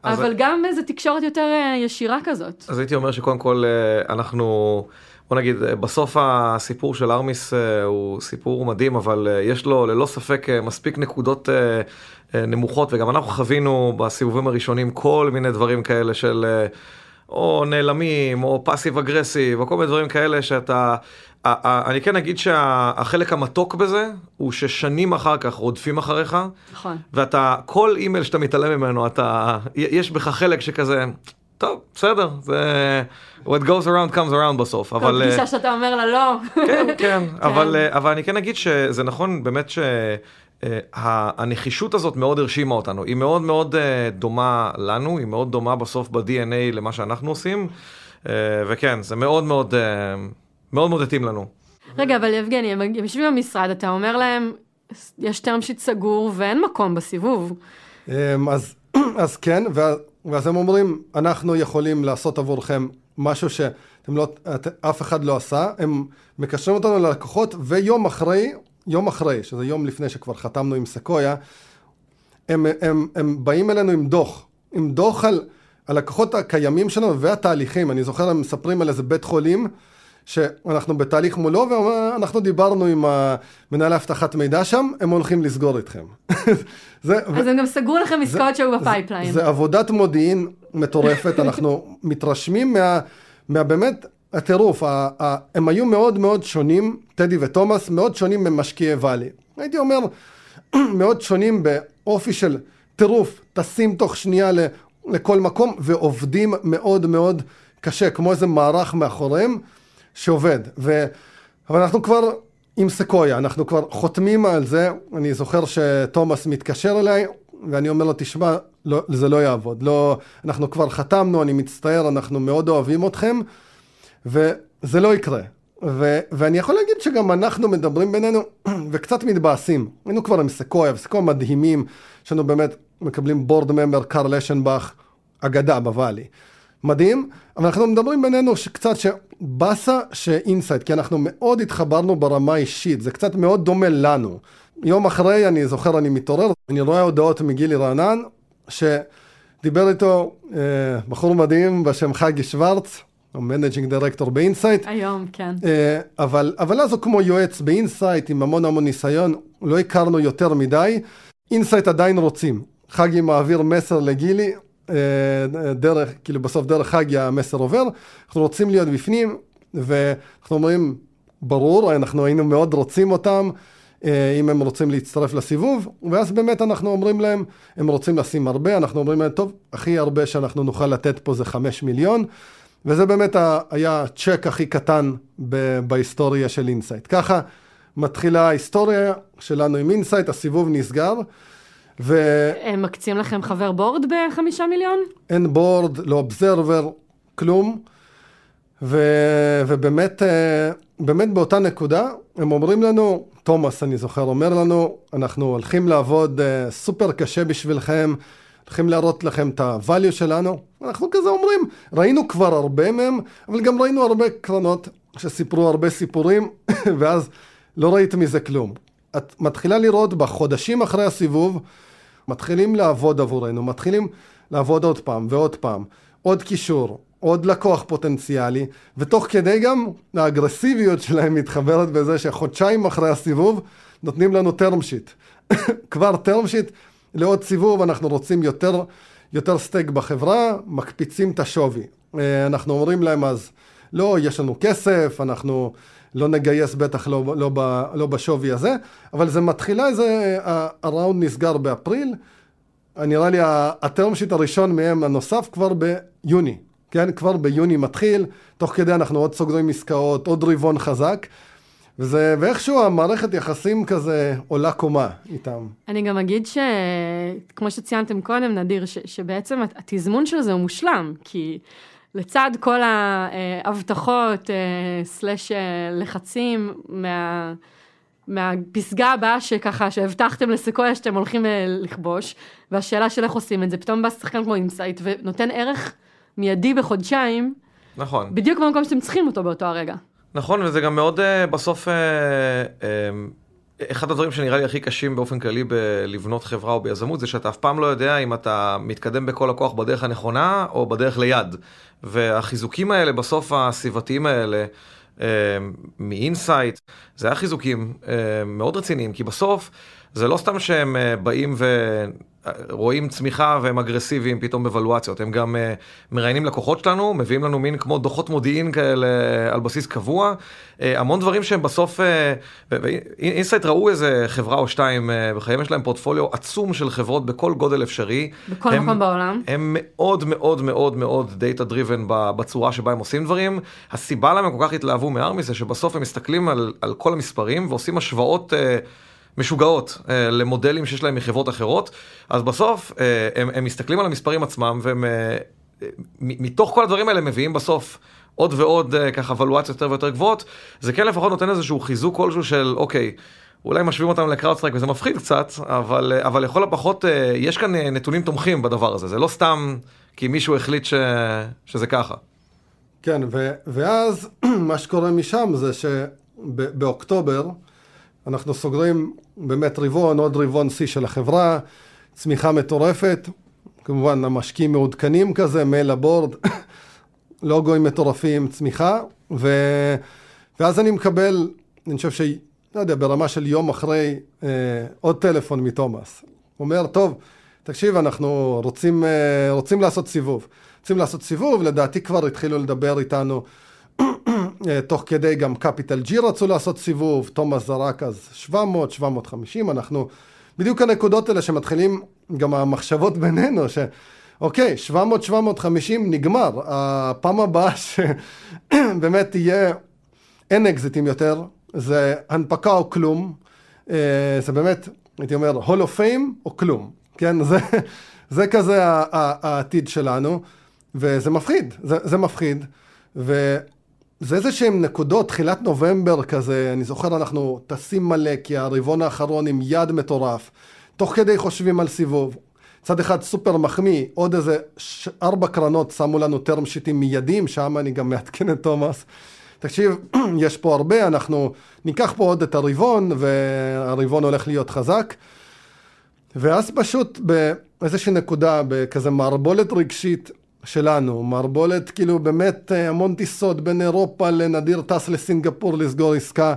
אבל. גם איזו תקשורת יותר אה, ישירה כזאת. אז הייתי אומר שקודם כל אה, אנחנו... בוא נגיד, אה, בסוף הסיפור של ארמיס הוא סיפור מדהים, אבל יש לו ללא ספק מספיק נקודות נמוכות, וגם אנחנו חווינו בסיבובים הראשונים כל מיני דברים כאלה של או נעלמים, או פאסיב אגרסיב, או כל מיני דברים כאלה שאתה... אני כן אגיד שהחלק המתוק בזה, הוא ששנים אחר כך רודפים אחריך. נכון. ואתה, כל אימייל שאתה מתעלם ממנו, אתה, יש בך חלק שכזה, טוב, בסדר, זה... what goes around comes around בסוף, אבל... כל פגישה שאתה אומר לה לא. כן, כן, אבל, אבל אני כן אגיד שזה נכון באמת ש... הנחישות הזאת מאוד הרשימה אותנו, היא מאוד מאוד דומה לנו, היא מאוד דומה בסוף ב-DNA למה שאנחנו עושים, וכן, זה מאוד מאוד, מאוד מאוד התאים לנו. רגע, אבל יבגני, הם יושבים במשרד, אתה אומר להם, יש term sheet סגור ואין מקום בסיבוב. אז, אז כן, ואז הם אומרים, אנחנו יכולים לעשות עבורכם משהו שאתם לא, אף אחד לא עשה, הם מקשרים אותנו ללקוחות, ויום אחרי, יום אחרי, שזה יום לפני שכבר חתמנו עם סקויה, הם, הם, הם באים אלינו עם דוח, עם דוח על הלקוחות הקיימים שלנו והתהליכים. אני זוכר, הם מספרים על איזה בית חולים, שאנחנו בתהליך מולו, ואנחנו דיברנו עם מנהל אבטחת מידע שם, הם הולכים לסגור איתכם. זה, אז ו... הם גם סגרו לכם עסקאות שהיו ב pipeline. זה, זה עבודת מודיעין מטורפת, אנחנו מתרשמים מה, מה באמת הטירוף, הם היו מאוד מאוד שונים, טדי ותומאס, מאוד שונים ממשקיעי ואלי. הייתי אומר, מאוד שונים באופי של טירוף, טסים תוך שנייה לכל מקום, ועובדים מאוד מאוד קשה, כמו איזה מערך מאחוריהם שעובד. ו... אבל אנחנו כבר עם סקויה, אנחנו כבר חותמים על זה, אני זוכר שתומאס מתקשר אליי, ואני אומר לו, תשמע, לא, זה לא יעבוד. לא, אנחנו כבר חתמנו, אני מצטער, אנחנו מאוד אוהבים אתכם, וזה לא יקרה. ו, ואני יכול להגיד שגם אנחנו מדברים בינינו וקצת מתבאסים. היינו כבר עם סקויה, וסקויה מדהימים, יש באמת, מקבלים board member קארל אשנבך, אגדה בוואלי. מדהים, אבל אנחנו מדברים בינינו שקצת שבאסה שאינסייט, כי אנחנו מאוד התחברנו ברמה אישית, זה קצת מאוד דומה לנו. יום אחרי, אני זוכר, אני מתעורר, אני רואה הודעות מגילי רענן, שדיבר איתו אה, בחור מדהים בשם חגי שוורץ, הוא managing director באינסייט. היום, כן. אה, אבל, אבל אז הוא כמו יועץ באינסייט עם המון המון ניסיון, לא הכרנו יותר מדי. אינסייט עדיין רוצים. חגי מעביר מסר לגילי, דרך, כאילו בסוף דרך חגי המסר עובר, אנחנו רוצים להיות בפנים, ואנחנו אומרים, ברור, אנחנו היינו מאוד רוצים אותם, אה, אם הם רוצים להצטרף לסיבוב, ואז באמת אנחנו אומרים להם, הם רוצים לשים הרבה, אנחנו אומרים להם, טוב, הכי הרבה שאנחנו נוכל לתת פה זה חמש מיליון, וזה באמת היה הצ'ק הכי קטן בהיסטוריה של אינסייט. ככה מתחילה ההיסטוריה שלנו עם אינסייט, הסיבוב נסגר. ו... הם מקצים לכם חבר board בחמישה מיליון? אין board, לא observer, כלום. ו... ובאמת, אה, באמת באותה נקודה, הם אומרים לנו, תומאס, אני זוכר, אומר לנו, אנחנו הולכים לעבוד אה, סופר קשה בשבילכם, הולכים להראות לכם את ה-value שלנו. אנחנו כזה אומרים, ראינו כבר הרבה מהם, אבל גם ראינו הרבה קרנות שסיפרו הרבה סיפורים, ואז לא ראית מזה כלום. את מתחילה לראות בחודשים אחרי הסיבוב, מתחילים לעבוד עבורנו, מתחילים לעבוד עוד פעם ועוד פעם, עוד קישור, עוד לקוח פוטנציאלי, ותוך כדי גם האגרסיביות שלהם מתחברת בזה שחודשיים אחרי הסיבוב נותנים לנו term sheet. כבר term sheet לעוד סיבוב, אנחנו רוצים יותר, יותר סטייק בחברה, מקפיצים את השווי. אה, אנחנו אומרים להם אז, לא, יש לנו כסף, אנחנו לא נגייס בטח לא, לא, לא, בשווי הזה, אבל זה מתחילה איזה, הראונד נסגר באפריל, נראה לי הטרם שיט הראשון מהם הנוסף כבר ביוני, כן? כבר ביוני מתחיל, תוך כדי אנחנו עוד סוגרים עסקאות, עוד רבעון חזק. וזה, ואיכשהו המערכת יחסים כזה עולה קומה איתם. אני גם אגיד שכמו שציינתם קודם, נדיר, ש, שבעצם התזמון של זה הוא מושלם, כי לצד כל ההבטחות, אה, סלאש אה, לחצים מה... מהפסגה הבאה שככה, שהבטחתם לסקויה שאתם הולכים אה, לכבוש, והשאלה של איך עושים את זה, פתאום בא שחקן כמו אינסייט ונותן ערך מיידי בחודשיים, נכון. בדיוק במקום שאתם צריכים אותו באותו הרגע. נכון, וזה גם מאוד אה, בסוף, אה, אה, אחד הדברים שנראה לי הכי קשים באופן כללי בלבנות חברה או ביזמות, זה שאתה אף פעם לא יודע אם אתה מתקדם בכל הכוח בדרך הנכונה או בדרך ליד. והחיזוקים האלה, בסוף הסביבתיים האלה, מאינסייט, זה היה חיזוקים מאוד רציניים, כי בסוף זה לא סתם שהם באים ו... רואים צמיחה והם אגרסיביים פתאום בוולואציות. הם גם אה, מראיינים לקוחות שלנו, מביאים לנו מין כמו דוחות מודיעין כאלה על בסיס קבוע. המון דברים שהם בסוף, אינסייט ראו איזה חברה או שתיים בחיים, יש להם פורטפוליו עצום של חברות בכל גודל אפשרי. בכל הם, מקום בעולם. הם מאוד מאוד מאוד מאוד דאטה דריבן בצורה שבה הם עושים דברים. הסיבה למה הם כל כך התלהבו מארמי זה שבסוף הם מסתכלים על, על כל המספרים ועושים השוואות. משוגעות אה, למודלים שיש להם מחברות אחרות, אז בסוף אה, הם, הם מסתכלים על המספרים עצמם, והם אה, מתוך כל הדברים האלה מביאים בסוף עוד ועוד אה, ככה ולואציות יותר ויותר גבוהות, זה כן לפחות נותן איזשהו חיזוק כלשהו של אוקיי. אולי משווים אותם לקראודסטרייק וזה מפחיד קצת, אבל, אה, אבל לכל הפחות אה, יש כאן אה, נתונים תומכים בדבר הזה, זה לא סתם כי מישהו החליט ש... שזה ככה. כן, ו... ואז מה שקורה משם זה שבאוקטובר אנחנו סוגרים באמת רבעון, עוד רבעון שיא של החברה, צמיחה מטורפת, כמובן המשקיעים מעודכנים כזה, מייל ה board, לוגוים מטורפים, צמיחה, ו... ואז אני מקבל, אני חושב ש... לא יודע, ברמה של יום אחרי, אה, עוד טלפון מתומאס. הוא אומר, טוב, תקשיב, אנחנו רוצים, אה, רוצים לעשות סיבוב. רוצים לעשות סיבוב, לדעתי כבר התחילו לדבר איתנו תוך כדי גם קפיטל ג'י רצו לעשות סיבוב, תומאס זרק אז 700, 750, אנחנו, בדיוק הנקודות האלה שמתחילים גם המחשבות בינינו, שאוקיי, 700, 750 נגמר, הפעם הבאה שבאמת תהיה, אין אקזיטים יותר, זה הנפקה או כלום, אה, זה באמת, הייתי אומר, hall of fame או כלום, כן, זה, זה כזה העתיד שלנו, וזה מפחיד, זה, זה מפחיד. ו, זה איזה שהם נקודות, תחילת נובמבר כזה, אני זוכר אנחנו טסים מלא, כי הרבעון האחרון היה מטורף, תוך כדי חושבים על סיבוב. צד אחד סופר מחמיא, עוד איזה ש... ארבע קרנות שמו לנו term sheet ים מיידים, שם אני גם מעדכן את תומאס. תקשיב, יש פה הרבה, אנחנו ניקח פה עוד את הרבעון, והרבעון הולך להיות חזק. ואז פשוט באיזושהי נקודה, בכזה מערבולת רגשית, שלנו, מערבולת כאילו באמת אה, המון טיסות בין אירופה לנדיר טס לסינגפור לסגור עסקה,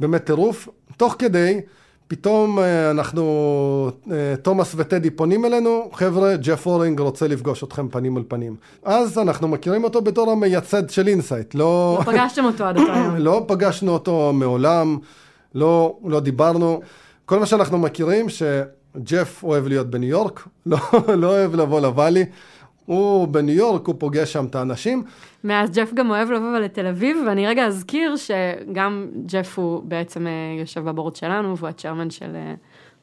באמת טירוף. תוך כדי, פתאום אה, אנחנו, אה, תומאס וטדי פונים אלינו, חבר'ה, ג'ף אורינג רוצה לפגוש אתכם פנים על פנים. אז אנחנו מכירים אותו בתור המייסד של אינסייט, לא... לא פגשתם אותו עד אותו יום. לא פגשנו אותו מעולם, לא, לא דיברנו. כל מה שאנחנו מכירים, שג'ף אוהב להיות בניו יורק, לא, לא אוהב לבוא לוואלי. הוא בניו יורק, הוא פוגש שם את האנשים. מאז ג'ף גם אוהב לבוא לתל אביב, ואני רגע אזכיר שגם ג'ף הוא בעצם אה, יושב ב board שלנו, והוא ה chairman של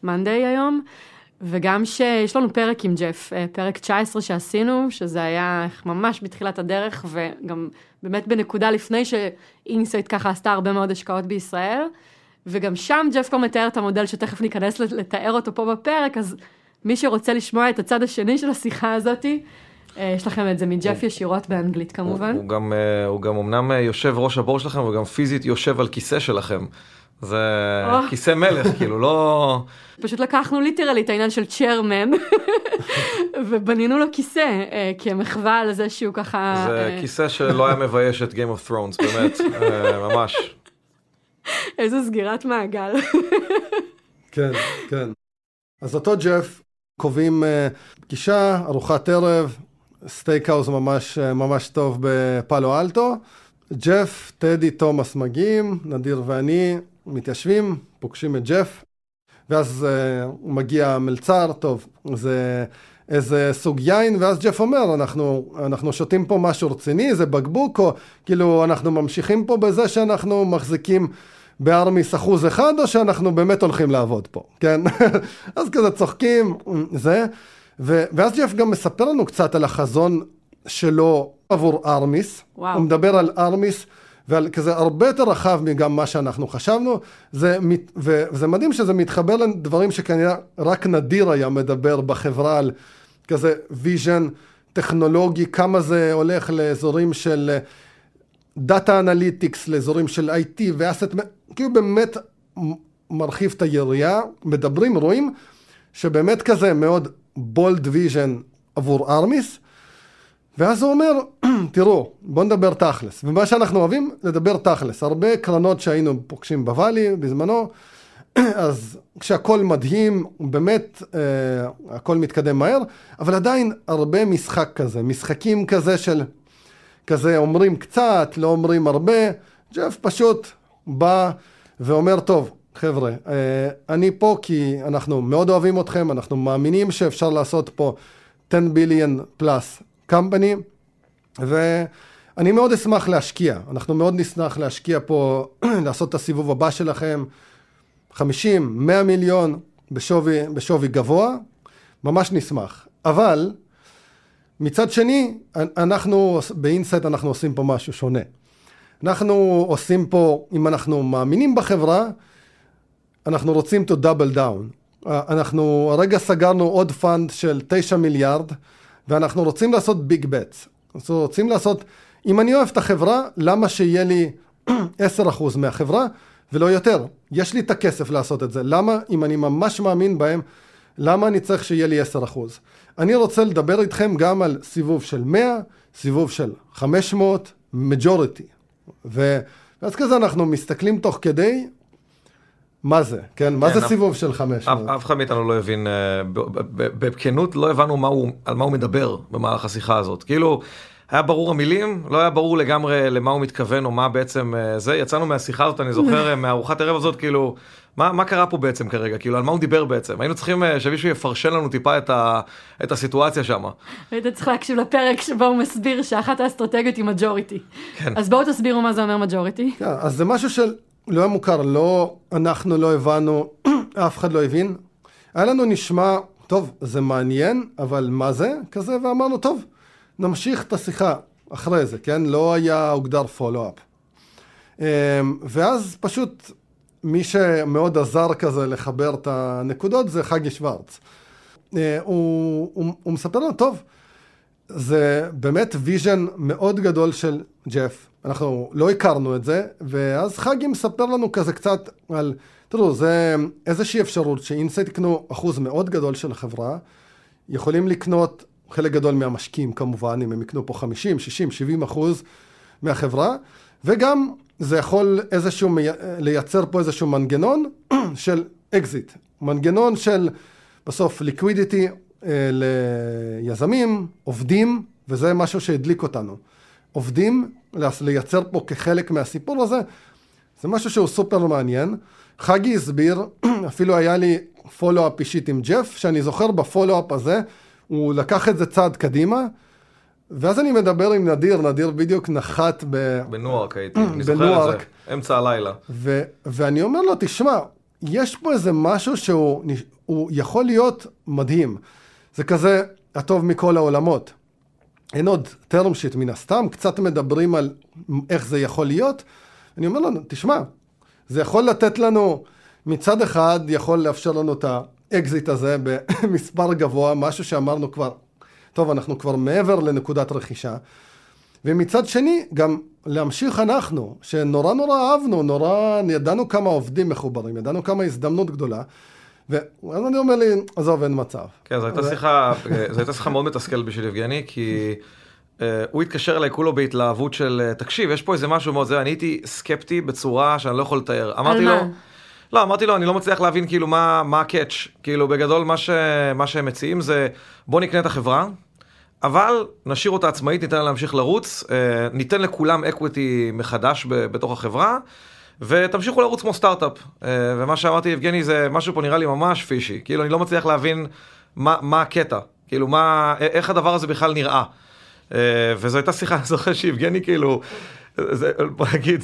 מאנדיי אה, היום, וגם שיש לנו פרק עם ג'ף, אה, פרק 19 שעשינו, שזה היה ממש בתחילת הדרך, וגם באמת בנקודה לפני שאינסייט ככה עשתה הרבה מאוד השקעות בישראל, וגם שם ג'ף כבר מתאר את המודל שתכף ניכנס לתאר אותו פה בפרק, אז מי שרוצה לשמוע את הצד השני של השיחה הזאתי, יש לכם את זה מג'ף ישירות באנגלית כמובן. הוא גם, אה, הוא גם אמנם אה, יושב ראש ה board שלכם, הוא גם פיזית יושב על כיסא שלכם. זה oh. כיסא מלך, כאילו לא... פשוט לקחנו literally את העניין של chairman, ובנינו לו כיסא, כמחווה לזה שהוא ככה... זה כיסא שלא היה מבייש את Game of Thrones, באמת, ממש. איזו סגירת מעגל. כן, כן. אז אותו ג'ף, קובעים פגישה, ארוחת ערב, סטייקהאוס ממש, ממש טוב בפאלו אלטו. ג'ף, טדי, תומאס מגיעים, נדיר ואני מתיישבים, פוגשים את ג'ף, ואז uh, מגיע המלצר, טוב, זה איזה סוג יין, ואז ג'ף אומר, אנחנו, אנחנו שותים פה משהו רציני, זה בקבוק, או כאילו אנחנו ממשיכים פה בזה שאנחנו מחזיקים בארמיס אחוז אחד, או שאנחנו באמת הולכים לעבוד פה, כן? אז כזה צוחקים, זה. ו- ואז ג'ף גם מספר לנו קצת על החזון שלו עבור ארמיס. וואו. הוא מדבר על ארמיס ועל כזה הרבה יותר רחב מגם מה שאנחנו חשבנו. זה, וזה מדהים שזה מתחבר לדברים שכנראה רק נדיר היה מדבר בחברה על כזה vision טכנולוגי, כמה זה הולך לאזורים של data analytics, לאזורים של IT ו asset, כאילו באמת מרחיב את היריעה, מדברים, רואים שבאמת כזה מאוד bold vision עבור Armis, ואז הוא אומר, תראו, בואו נדבר תכלס. ומה שאנחנו אוהבים, לדבר תכלס. הרבה קרנות שהיינו פוגשים בוואלי בזמנו, אז כשהכול מדהים, באמת אה, הכל מתקדם מהר, אבל עדיין הרבה משחק כזה, משחקים כזה של, כזה אומרים קצת, לא אומרים הרבה, ג'ף פשוט בא ואומר, טוב, חבר'ה, אה, אני פה כי אנחנו מאוד אוהבים אתכם, אנחנו מאמינים שאפשר לעשות פה 10 billion plus company, ואני מאוד אשמח להשקיע, אנחנו מאוד נשמח להשקיע פה, לעשות את הסיבוב הבא שלכם, 50, 100 מיליון בשווי, בשווי גבוה, ממש נשמח. אבל מצד שני, אנחנו באינסייט אנחנו עושים פה משהו שונה. אנחנו עושים פה, אם אנחנו מאמינים בחברה, אנחנו רוצים to double down. אנחנו הרגע סגרנו עוד fund של 9 מיליארד, ואנחנו רוצים לעשות big bets. אנחנו רוצים לעשות, אם אני אוהב את החברה, למה שיהיה לי 10% מהחברה ולא יותר? יש לי את הכסף לעשות את זה. למה, אם אני ממש מאמין בהם, למה אני צריך שיהיה לי 10%? אני רוצה לדבר איתכם גם על סיבוב של 100, סיבוב של 500, majority. ואז כזה אנחנו מסתכלים תוך כדי, מה זה, כן? מה כן, זה סיבוב של 500? אף אחד מאיתנו לא הבין, אה, בכנות לא הבנו על מה הוא מדבר במהלך השיחה הזאת. כאילו, היה ברור המילים, לא היה ברור לגמרי למה הוא מתכוון או מה בעצם אה, זה. יצאנו מהשיחה הזאת, אני זוכר, אה, מארוחת ערב הזאת, כאילו, מה, מה קרה פה בעצם כרגע? כאילו, על מה הוא דיבר בעצם? היינו צריכים שמישהו יפרשן לנו טיפה את, ה, את הסיטואציה שם. היית צריך להקשיב לפרק שבו הוא מסביר שאחת האסטרטגיות היא מג'וריטי. כן. אז בואו תסבירו מה זה אומר מג'וריטי. כן, אז זה משהו של לא היה מוכר, לא, אנחנו לא הבנו, אף אחד לא הבין. היה לנו נשמע, טוב, זה מעניין, אבל מה זה? כזה, ואמרנו, טוב, נמשיך את השיחה אחרי זה, כן? לא היה הוגדר פולו-אפ. אמ, ואז פשוט מי שמאוד עזר כזה לחבר את הנקודות זה חגי שוורץ. אה, הוא, הוא, הוא מספר לנו, טוב, זה באמת vision מאוד גדול של ג'ף, אנחנו לא הכרנו את זה, ואז חגי מספר לנו כזה קצת על, תראו, זה איזושהי אפשרות שאינסייט יקנו אחוז מאוד גדול של החברה, יכולים לקנות חלק גדול מהמשקיעים כמובן, אם הם יקנו פה 50, 60, 70 אחוז מהחברה, וגם זה יכול איזשהו, לייצר פה איזשהו מנגנון של אקזיט, מנגנון של בסוף liquidity ליזמים, עובדים, וזה משהו שהדליק אותנו. עובדים לייצר פה כחלק מהסיפור הזה, זה משהו שהוא סופר מעניין. חגי הסביר, אפילו היה לי follow-up אישית עם ג'ף, שאני זוכר ב follow-up הזה, הוא לקח את זה צעד קדימה, ואז אני מדבר עם נדיר, נדיר בדיוק נחת ב... בנוארק הייתי, אני זוכר את זה, אמצע הלילה. ו- ואני אומר לו, תשמע, יש פה איזה משהו שהוא יכול להיות מדהים. זה כזה הטוב מכל העולמות. אין עוד term sheet מן הסתם, קצת מדברים על איך זה יכול להיות. אני אומר לנו, תשמע, זה יכול לתת לנו, מצד אחד יכול לאפשר לנו את האקזיט הזה במספר גבוה, משהו שאמרנו כבר, טוב, אנחנו כבר מעבר לנקודת רכישה. ומצד שני, גם להמשיך אנחנו, שנורא נורא אהבנו, נורא, ידענו כמה עובדים מחוברים, ידענו כמה הזדמנות גדולה. ואז אני אומר לי, עזוב, אין מצב. כן, זו הייתה שיחה, זו הייתה שיחה מאוד מתסכלת בשביל יבגני, כי uh, הוא התקשר אליי כולו בהתלהבות של, uh, תקשיב, יש פה איזה משהו מאוד זה, אני הייתי סקפטי בצורה שאני לא יכול לתאר. אמרתי לו, לא, אמרתי לו, אני לא מצליח להבין כאילו מה, מה הקאץ', כאילו בגדול מה, ש, מה שהם מציעים זה, בוא נקנה את החברה, אבל נשאיר אותה עצמאית, ניתן לה להמשיך לרוץ, אה, ניתן לכולם equity מחדש בתוך החברה. ותמשיכו לרוץ כמו סטארט-אפ. אה, ומה שאמרתי ליבגני זה משהו פה נראה לי ממש fishy. כאילו אני לא מצליח להבין מה, מה הקטע, כאילו מה, איך הדבר הזה בכלל נראה. אה, וזו הייתה שיחה, אני זוכר שיבגני כאילו, זה, בוא נגיד,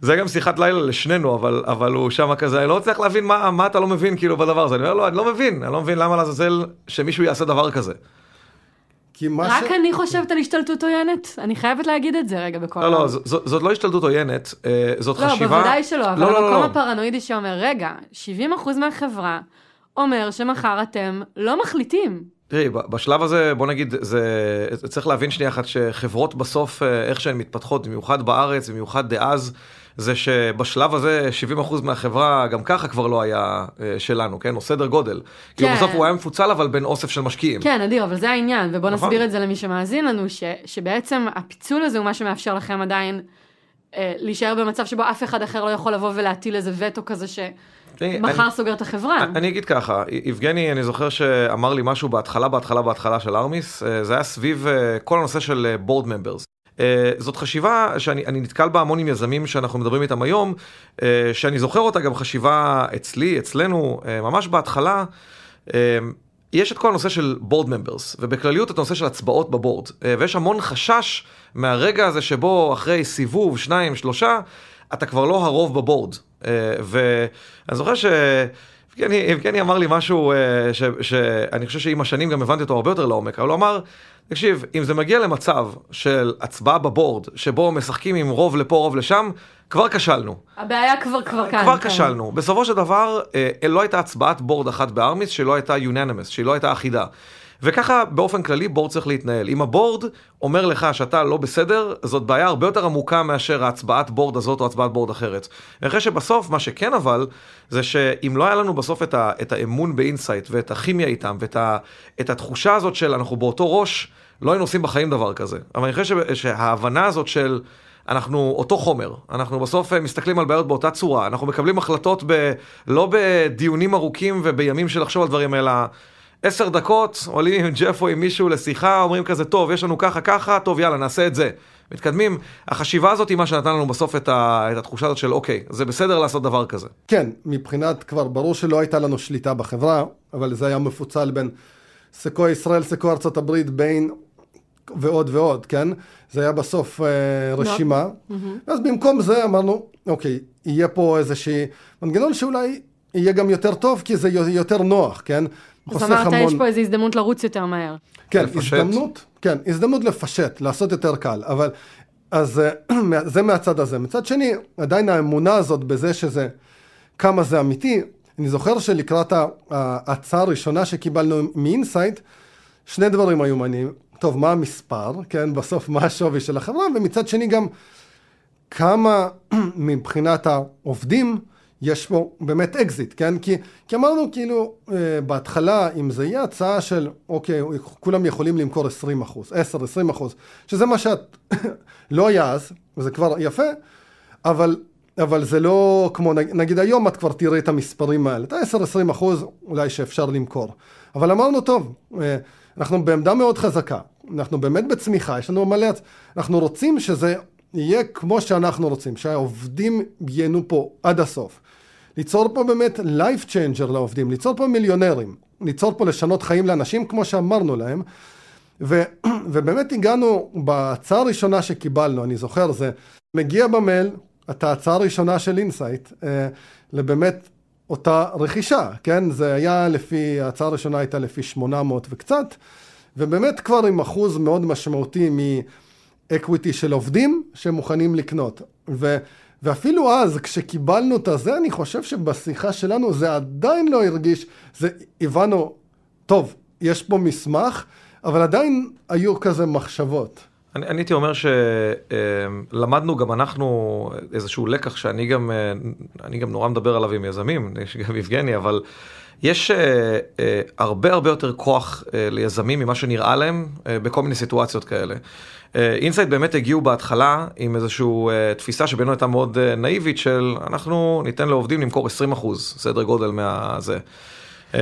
זה גם שיחת לילה לשנינו, אבל, אבל הוא שם כזה, אני לא מצליח להבין מה, מה אתה לא מבין כאילו בדבר הזה. אני אומר לו, אני לא מבין, אני לא מבין למה לעזאזל שמישהו יעשה דבר כזה. כי מה רק ש... רק אני חושבת על השתלטות עוינת, אני חייבת להגיד את זה רגע בכל לא, לא, זאת, זאת לא השתלטות עוינת, אה, זאת לא, חשיבה... לא, בוודאי שלא, אבל לא, המקום לא, לא. הפרנואידי שאומר, רגע, 70% מהחברה אומר שמחר אתם לא מחליטים. תראי, בשלב הזה, בוא נגיד, זה, צריך להבין שנייה אחת שחברות בסוף, אה, איך שהן מתפתחות, במיוחד בארץ, במיוחד דאז, זה שבשלב הזה 70% מהחברה גם ככה כבר לא היה אה, שלנו, כן? או סדר גודל. כאילו, כן. כאילו בסוף הוא היה מפוצל אבל בין אוסף של משקיעים. כן, אדיר, אבל זה העניין, ובוא נכון. נסביר את זה למי שמאזין לנו, ש, שבעצם הפיצול הזה הוא מה שמאפשר לכם עדיין להישאר במצב שבו אף אחד אחר לא יכול לבוא ולהטיל איזה וטו כזה ש... מחר סוגר את החברה. אני אגיד ככה, יבגני, אני זוכר שאמר לי משהו בהתחלה, בהתחלה, בהתחלה של ארמיס, אה, זה היה סביב אה, כל הנושא של בורד ממברס. Uh, זאת חשיבה שאני נתקל בה המון עם יזמים שאנחנו מדברים איתם היום, uh, שאני זוכר אותה גם חשיבה אצלי, אצלנו, uh, ממש בהתחלה. יש את כל הנושא של בורד ממברס, ובכלליות את הנושא של הצבעות בבורד, uh, ויש המון חשש מהרגע הזה שבו אחרי סיבוב, שניים, שלושה, אתה כבר לא הרוב בבורד. Uh, ואני זוכר ש... יבגני אמר לי משהו ש, שאני חושב שעם השנים גם הבנתי אותו הרבה יותר לעומק, אבל הוא אמר, תקשיב, אם זה מגיע למצב של הצבעה בבורד, שבו משחקים עם רוב לפה, רוב לשם, כבר כשלנו. הבעיה כבר כבר כאן. כבר כן. כשלנו. בסופו של דבר, אה, לא הייתה הצבעת בורד אחת ב Armis שלא הייתה unanimous, שהיא לא הייתה אחידה. וככה באופן כללי בורד צריך להתנהל. אם הבורד אומר לך שאתה לא בסדר, זאת בעיה הרבה יותר עמוקה מאשר ההצבעת בורד הזאת או הצבעת בורד אחרת. אחרי שבסוף, מה שכן אבל, זה שאם לא היה לנו בסוף את, ה, את האמון באינסייט ואת הכימיה איתם ואת ה, את התחושה הזאת של אנחנו באותו ראש, לא היינו עושים בחיים דבר כזה. אבל אני חושב שההבנה הזאת של... אנחנו אותו חומר, אנחנו בסוף מסתכלים על בעיות באותה צורה, אנחנו מקבלים החלטות ב, לא בדיונים ארוכים ובימים של לחשוב על דברים, אלא עשר דקות, עולים עם ג'ף או עם מישהו לשיחה, אומרים כזה, טוב, יש לנו ככה ככה, טוב, יאללה, נעשה את זה. מתקדמים. החשיבה הזאת היא מה שנתן לנו בסוף את, ה, את התחושה הזאת של אוקיי, זה בסדר לעשות דבר כזה. כן, מבחינת כבר ברור שלא הייתה לנו שליטה בחברה, אבל זה היה מפוצל בין סקו ישראל, סקו ארצות הברית, בין ועוד ועוד, כן? זה היה בסוף אה, רשימה. Mm-hmm. אז במקום זה אמרנו, אוקיי, יהיה פה איזשהי מנגנון שאולי יהיה גם יותר טוב, כי זה יותר נוח, כן? אז אמרת, המון... יש פה איזו הזדמנות לרוץ יותר מהר. כן, לפשט. הזדמנות, כן, הזדמנות לפשט, לעשות יותר קל, אבל אז אה, זה מהצד הזה. מצד שני, עדיין האמונה הזאת בזה שזה, כמה זה אמיתי, אני זוכר שלקראת ההצעה הראשונה שקיבלנו מאינסייט, שני דברים היו מעניינים. טוב, מה המספר, כן, בסוף מה השווי של החברה, ומצד שני גם כמה מבחינת העובדים, יש פה באמת אקזיט, כן? כי, כי אמרנו כאילו אה, בהתחלה, אם זה יהיה הצעה של, אוקיי, כולם יכולים למכור 20 אחוז, 10, 20 אחוז, שזה מה שאת לא היה אז, וזה כבר יפה, אבל, אבל זה לא כמו, נגיד היום את כבר תראי את המספרים האלה, את ה-10-20 אחוז אולי שאפשר למכור. אבל אמרנו, טוב, אה, אנחנו בעמדה מאוד חזקה, אנחנו באמת בצמיחה, יש לנו מלא, אנחנו רוצים שזה יהיה כמו שאנחנו רוצים, שהעובדים ייהנו פה עד הסוף. ליצור פה באמת life changer לעובדים, ליצור פה מיליונרים, ליצור פה לשנות חיים לאנשים כמו שאמרנו להם. ו, ובאמת הגענו בהצעה הראשונה שקיבלנו, אני זוכר, זה מגיע במייל, את ההצעה הראשונה של אינסייט, אה, לבאמת אותה רכישה, כן? זה היה לפי, ההצעה הראשונה הייתה לפי 800 וקצת, ובאמת כבר עם אחוז מאוד משמעותי מאקוויטי של עובדים שמוכנים לקנות. ו, ואפילו אז, כשקיבלנו את הזה, אני חושב שבשיחה שלנו זה עדיין לא הרגיש, זה, הבנו, טוב, יש פה מסמך, אבל עדיין היו כזה מחשבות. אני, הייתי אומר שלמדנו גם אנחנו איזשהו לקח שאני גם, אה, אני גם נורא מדבר עליו עם יזמים, יש גם יבגני, אבל יש אה, אה, הרבה הרבה יותר כוח uh, ליזמים ממה שנראה להם uh, בכל מיני סיטואציות כאלה. אינסייט uh, באמת הגיעו בהתחלה עם איזושהי uh, תפיסה שבינינו הייתה מאוד uh, נאיבית של אנחנו ניתן לעובדים למכור 20 אחוז, סדר גודל מהזה.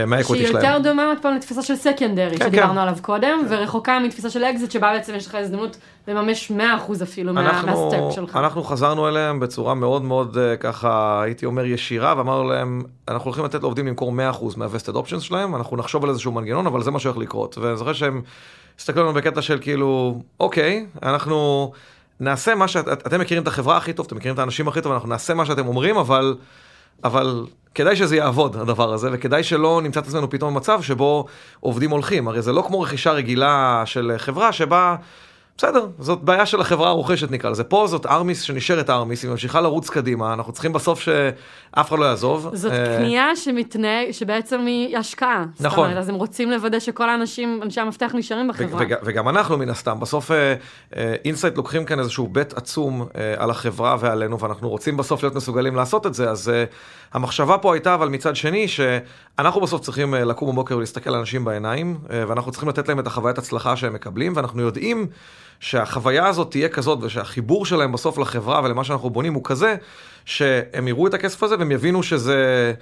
מה equity שלהם. שהיא יותר דומה עוד פעם לתפיסה של secondary כן, שדיברנו כן. עליו קודם, ורחוקה מתפיסה של אקזיט שבה בעצם יש לך הזדמנות לממש 100% אפילו מהסטפ שלך. אנחנו חזרנו אליהם בצורה מאוד מאוד ככה, הייתי אומר ישירה, ואמרנו להם, אנחנו הולכים לתת לעובדים למכור 100% מה-vested options שלהם, אנחנו נחשוב על איזשהו מנגנון, אבל זה מה שהולך לקרות. ואני זוכר שהם הסתכלו עלינו בקטע של כאילו, אוקיי, אנחנו נעשה מה שאתם מכירים את החברה הכי טוב, אתם מכירים את האנשים הכי טוב, אנחנו נעשה מה שאתם אומרים, אבל... אבל כדאי שזה יעבוד הדבר הזה, וכדאי שלא נמצא את עצמנו פתאום במצב שבו עובדים הולכים. הרי זה לא כמו רכישה רגילה של חברה שבה בסדר, זאת בעיה של החברה הרוכשת נקרא לזה. פה זאת ארמיס שנשארת ארמיס, היא ממשיכה לרוץ קדימה, אנחנו צריכים בסוף שאף אחד לא יעזוב. זאת אה, קנייה שמתנהג, שבעצם היא השקעה. נכון. אומרת, אז הם רוצים לוודא שכל האנשים, אנשי המפתח נשארים בחברה. וגם אנחנו מן הסתם, בסוף אינסייט אה, אה, לוקחים כאן איזשהו bet עצום על החברה ועלינו, ואנחנו רוצים בסוף להיות מסוגלים לעשות את זה, אז המחשבה פה הייתה, אבל מצד שני, שאנחנו בסוף צריכים לקום בבוקר ולהסתכל על אנשים בעיניים, ואנחנו צריכים לתת להם את החוויית הצלחה שהם מקבלים, ואנחנו יודעים שהחוויה הזאת תהיה כזאת ושהחיבור שלהם בסוף לחברה ולמה שאנחנו בונים הוא כזה, שהם יראו את הכסף הזה והם יבינו שזה...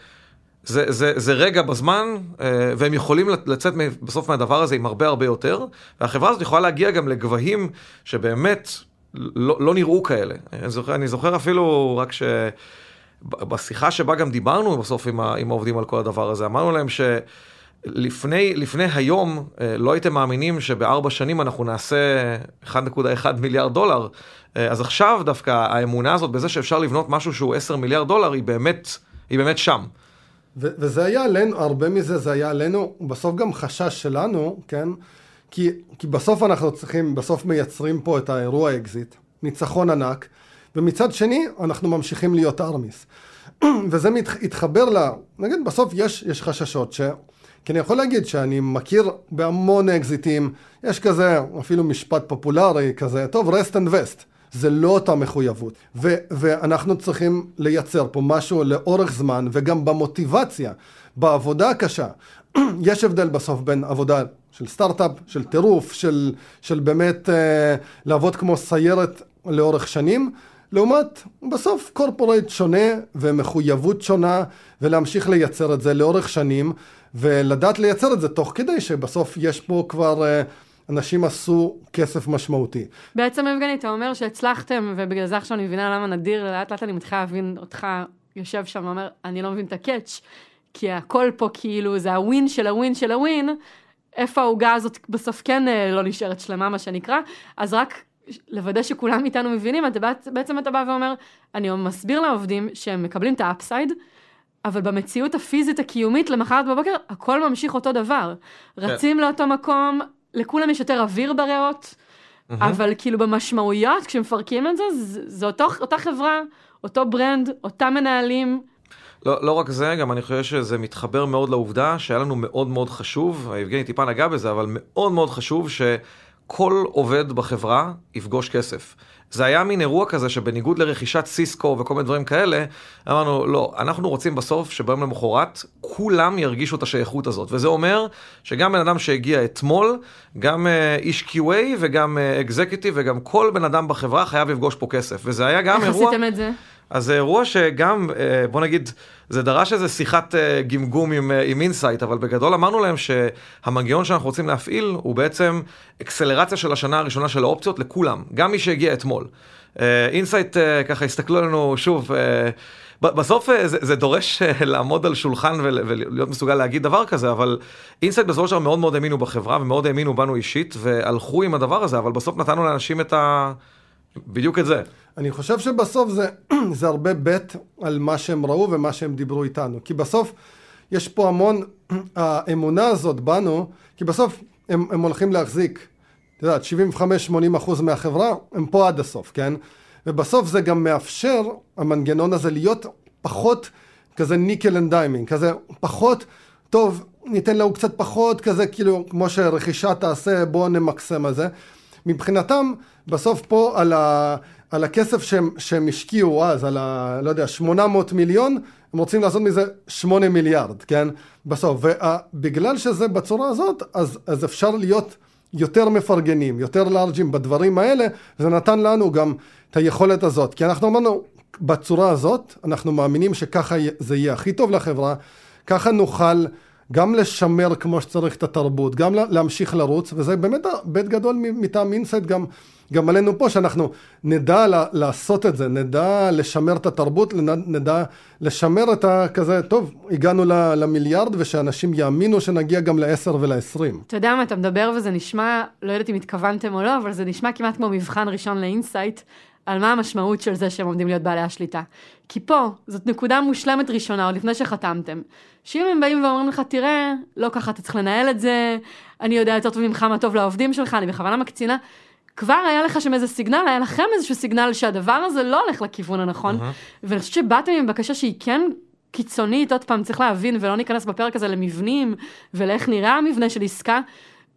זה, זה, זה רגע בזמן, אה, והם יכולים לצאת בסוף מהדבר הזה עם הרבה הרבה יותר, והחברה הזאת יכולה להגיע גם לגבהים שבאמת לא, לא נראו כאלה. אני זוכר, אני זוכר אפילו רק שבשיחה שבה גם דיברנו בסוף עם, ה, עם העובדים על כל הדבר הזה, אמרנו להם ש... לפני, לפני היום אה, לא הייתם מאמינים שבארבע שנים אנחנו נעשה 1.1 מיליארד דולר. אה, אז עכשיו דווקא האמונה הזאת בזה שאפשר לבנות משהו שהוא 10 מיליארד דולר היא באמת, היא באמת שם. ו- וזה היה עלינו, הרבה מזה זה היה עלינו, בסוף גם חשש שלנו, כן? כי, כי בסוף אנחנו צריכים, בסוף מייצרים פה את האירוע אקזיט, ניצחון ענק, ומצד שני אנחנו ממשיכים להיות ארמיס. וזה מתחבר ל... נגיד בסוף יש, יש חששות ש... כי אני יכול להגיד שאני מכיר בהמון אקזיטים, יש כזה אפילו משפט פופולרי כזה, טוב, rest and vest. זה לא אותה מחויבות. ו- ואנחנו צריכים לייצר פה משהו לאורך זמן, וגם במוטיבציה, בעבודה הקשה. יש הבדל בסוף בין עבודה של סטארט-אפ, של טירוף, של, של באמת אה, לעבוד כמו סיירת לאורך שנים, לעומת בסוף קורפורייט שונה ומחויבות שונה, ולהמשיך לייצר את זה לאורך שנים. ולדעת לייצר את זה תוך כדי שבסוף יש פה כבר אה, אנשים עשו כסף משמעותי. בעצם יבגני אתה אומר שהצלחתם ובגלל זה עכשיו אני מבינה למה נדיר לאט לאט אני מתחילה להבין אותך יושב שם ואומר אני לא מבין את הקאץ' כי הכל פה כאילו זה הווין של הווין של הווין איפה העוגה הזאת בסוף כן אה, לא נשארת שלמה מה שנקרא אז רק לוודא שכולם איתנו מבינים, אתה בעצם אתה בא ואומר, אני מסביר לעובדים שהם מקבלים את ה upside, אבל במציאות הפיזית הקיומית למחרת בבוקר, הכל ממשיך אותו דבר. כן. רצים לאותו מקום, לכולם יש יותר אוויר בריאות, mm-hmm. אבל כאילו במשמעויות, כשמפרקים את זה, זה, זה אותו, אותה חברה, אותו brand, אותם מנהלים. לא, לא רק זה, גם אני חושב שזה מתחבר מאוד לעובדה שהיה לנו מאוד מאוד חשוב, יבגני טיפה נגע בזה, אבל מאוד מאוד חשוב שכל עובד בחברה יפגוש כסף. זה היה מין אירוע כזה שבניגוד לרכישת סיסקו וכל מיני דברים כאלה, אמרנו, לא, אנחנו רוצים בסוף שביום למחרת כולם ירגישו את השייכות הזאת. וזה אומר שגם בן אדם שהגיע אתמול, גם uh, איש QA וגם executive uh, וגם כל בן אדם בחברה חייב לפגוש פה כסף. וזה היה גם איך אירוע... איך עשיתם את זה? אז זה אירוע שגם, אה, בוא נגיד, זה דרש איזה שיחת אה, גמגום עם, אה, עם אינסייט, אבל בגדול אמרנו להם שהמנגנון שאנחנו רוצים להפעיל הוא בעצם אקסלרציה של השנה הראשונה של האופציות לכולם, גם מי שהגיע אתמול. אינסייט ככה הסתכלו עלינו שוב, בסוף זה, זה דורש לעמוד על שולחן ולהיות מסוגל להגיד דבר כזה, אבל אינסייט בסופו של דבר מאוד מאוד האמינו בחברה ומאוד האמינו בנו אישית והלכו עם הדבר הזה, אבל בסוף נתנו לאנשים את ה... בדיוק את זה. אני חושב שבסוף זה, זה הרבה bet על מה שהם ראו ומה שהם דיברו איתנו. כי בסוף יש פה המון, האמונה הזאת בנו, כי בסוף הם, הם הולכים להחזיק, את יודעת, 75-80 אחוז מהחברה, הם פה עד הסוף, כן? ובסוף זה גם מאפשר, המנגנון הזה, להיות פחות כזה nickel and diming, כזה פחות, טוב, ניתן לו קצת פחות, כזה כאילו, כמו שרכישה תעשה, בואו נמקסם על זה. מבחינתם, בסוף פה על, ה, על הכסף שהם, שהם השקיעו אז, על ה... לא יודע, 800 מיליון, הם רוצים לעשות מזה 8 מיליארד, כן? בסוף. ובגלל שזה בצורה הזאת, אז, אז אפשר להיות יותר מפרגנים, יותר לארג'ים בדברים האלה, זה נתן לנו גם את היכולת הזאת. כי אנחנו אמרנו, בצורה הזאת, אנחנו מאמינים שככה זה יהיה הכי טוב לחברה, ככה נוכל גם לשמר כמו שצריך את התרבות, גם להמשיך לרוץ, וזה באמת bet גדול מטעם אינסייט גם, גם עלינו פה, שאנחנו נדע לעשות את זה, נדע לשמר את התרבות, נדע לשמר את הכזה, טוב, הגענו למיליארד, ושאנשים יאמינו שנגיע גם לעשר ולעשרים. אתה יודע מה, אתה מדבר וזה נשמע, לא יודעת אם התכוונתם או לא, אבל זה נשמע כמעט כמו מבחן ראשון לאינסייט. על מה המשמעות של זה שהם עומדים להיות בעלי השליטה. כי פה, זאת נקודה מושלמת ראשונה, עוד לפני שחתמתם. שאם הם באים ואומרים לך, תראה, לא ככה אתה צריך לנהל את זה, אני יודע יותר טוב ממך מה טוב לעובדים שלך, אני בכוונה מקצינה. כבר היה לך שם איזה סיגנל, היה לכם איזשהו סיגנל שהדבר הזה לא הולך לכיוון הנכון. Uh-huh. ואני חושבת שבאתם עם בקשה שהיא כן קיצונית, עוד פעם, צריך להבין, ולא ניכנס בפרק הזה למבנים, ולאיך נראה המבנה של עסקה.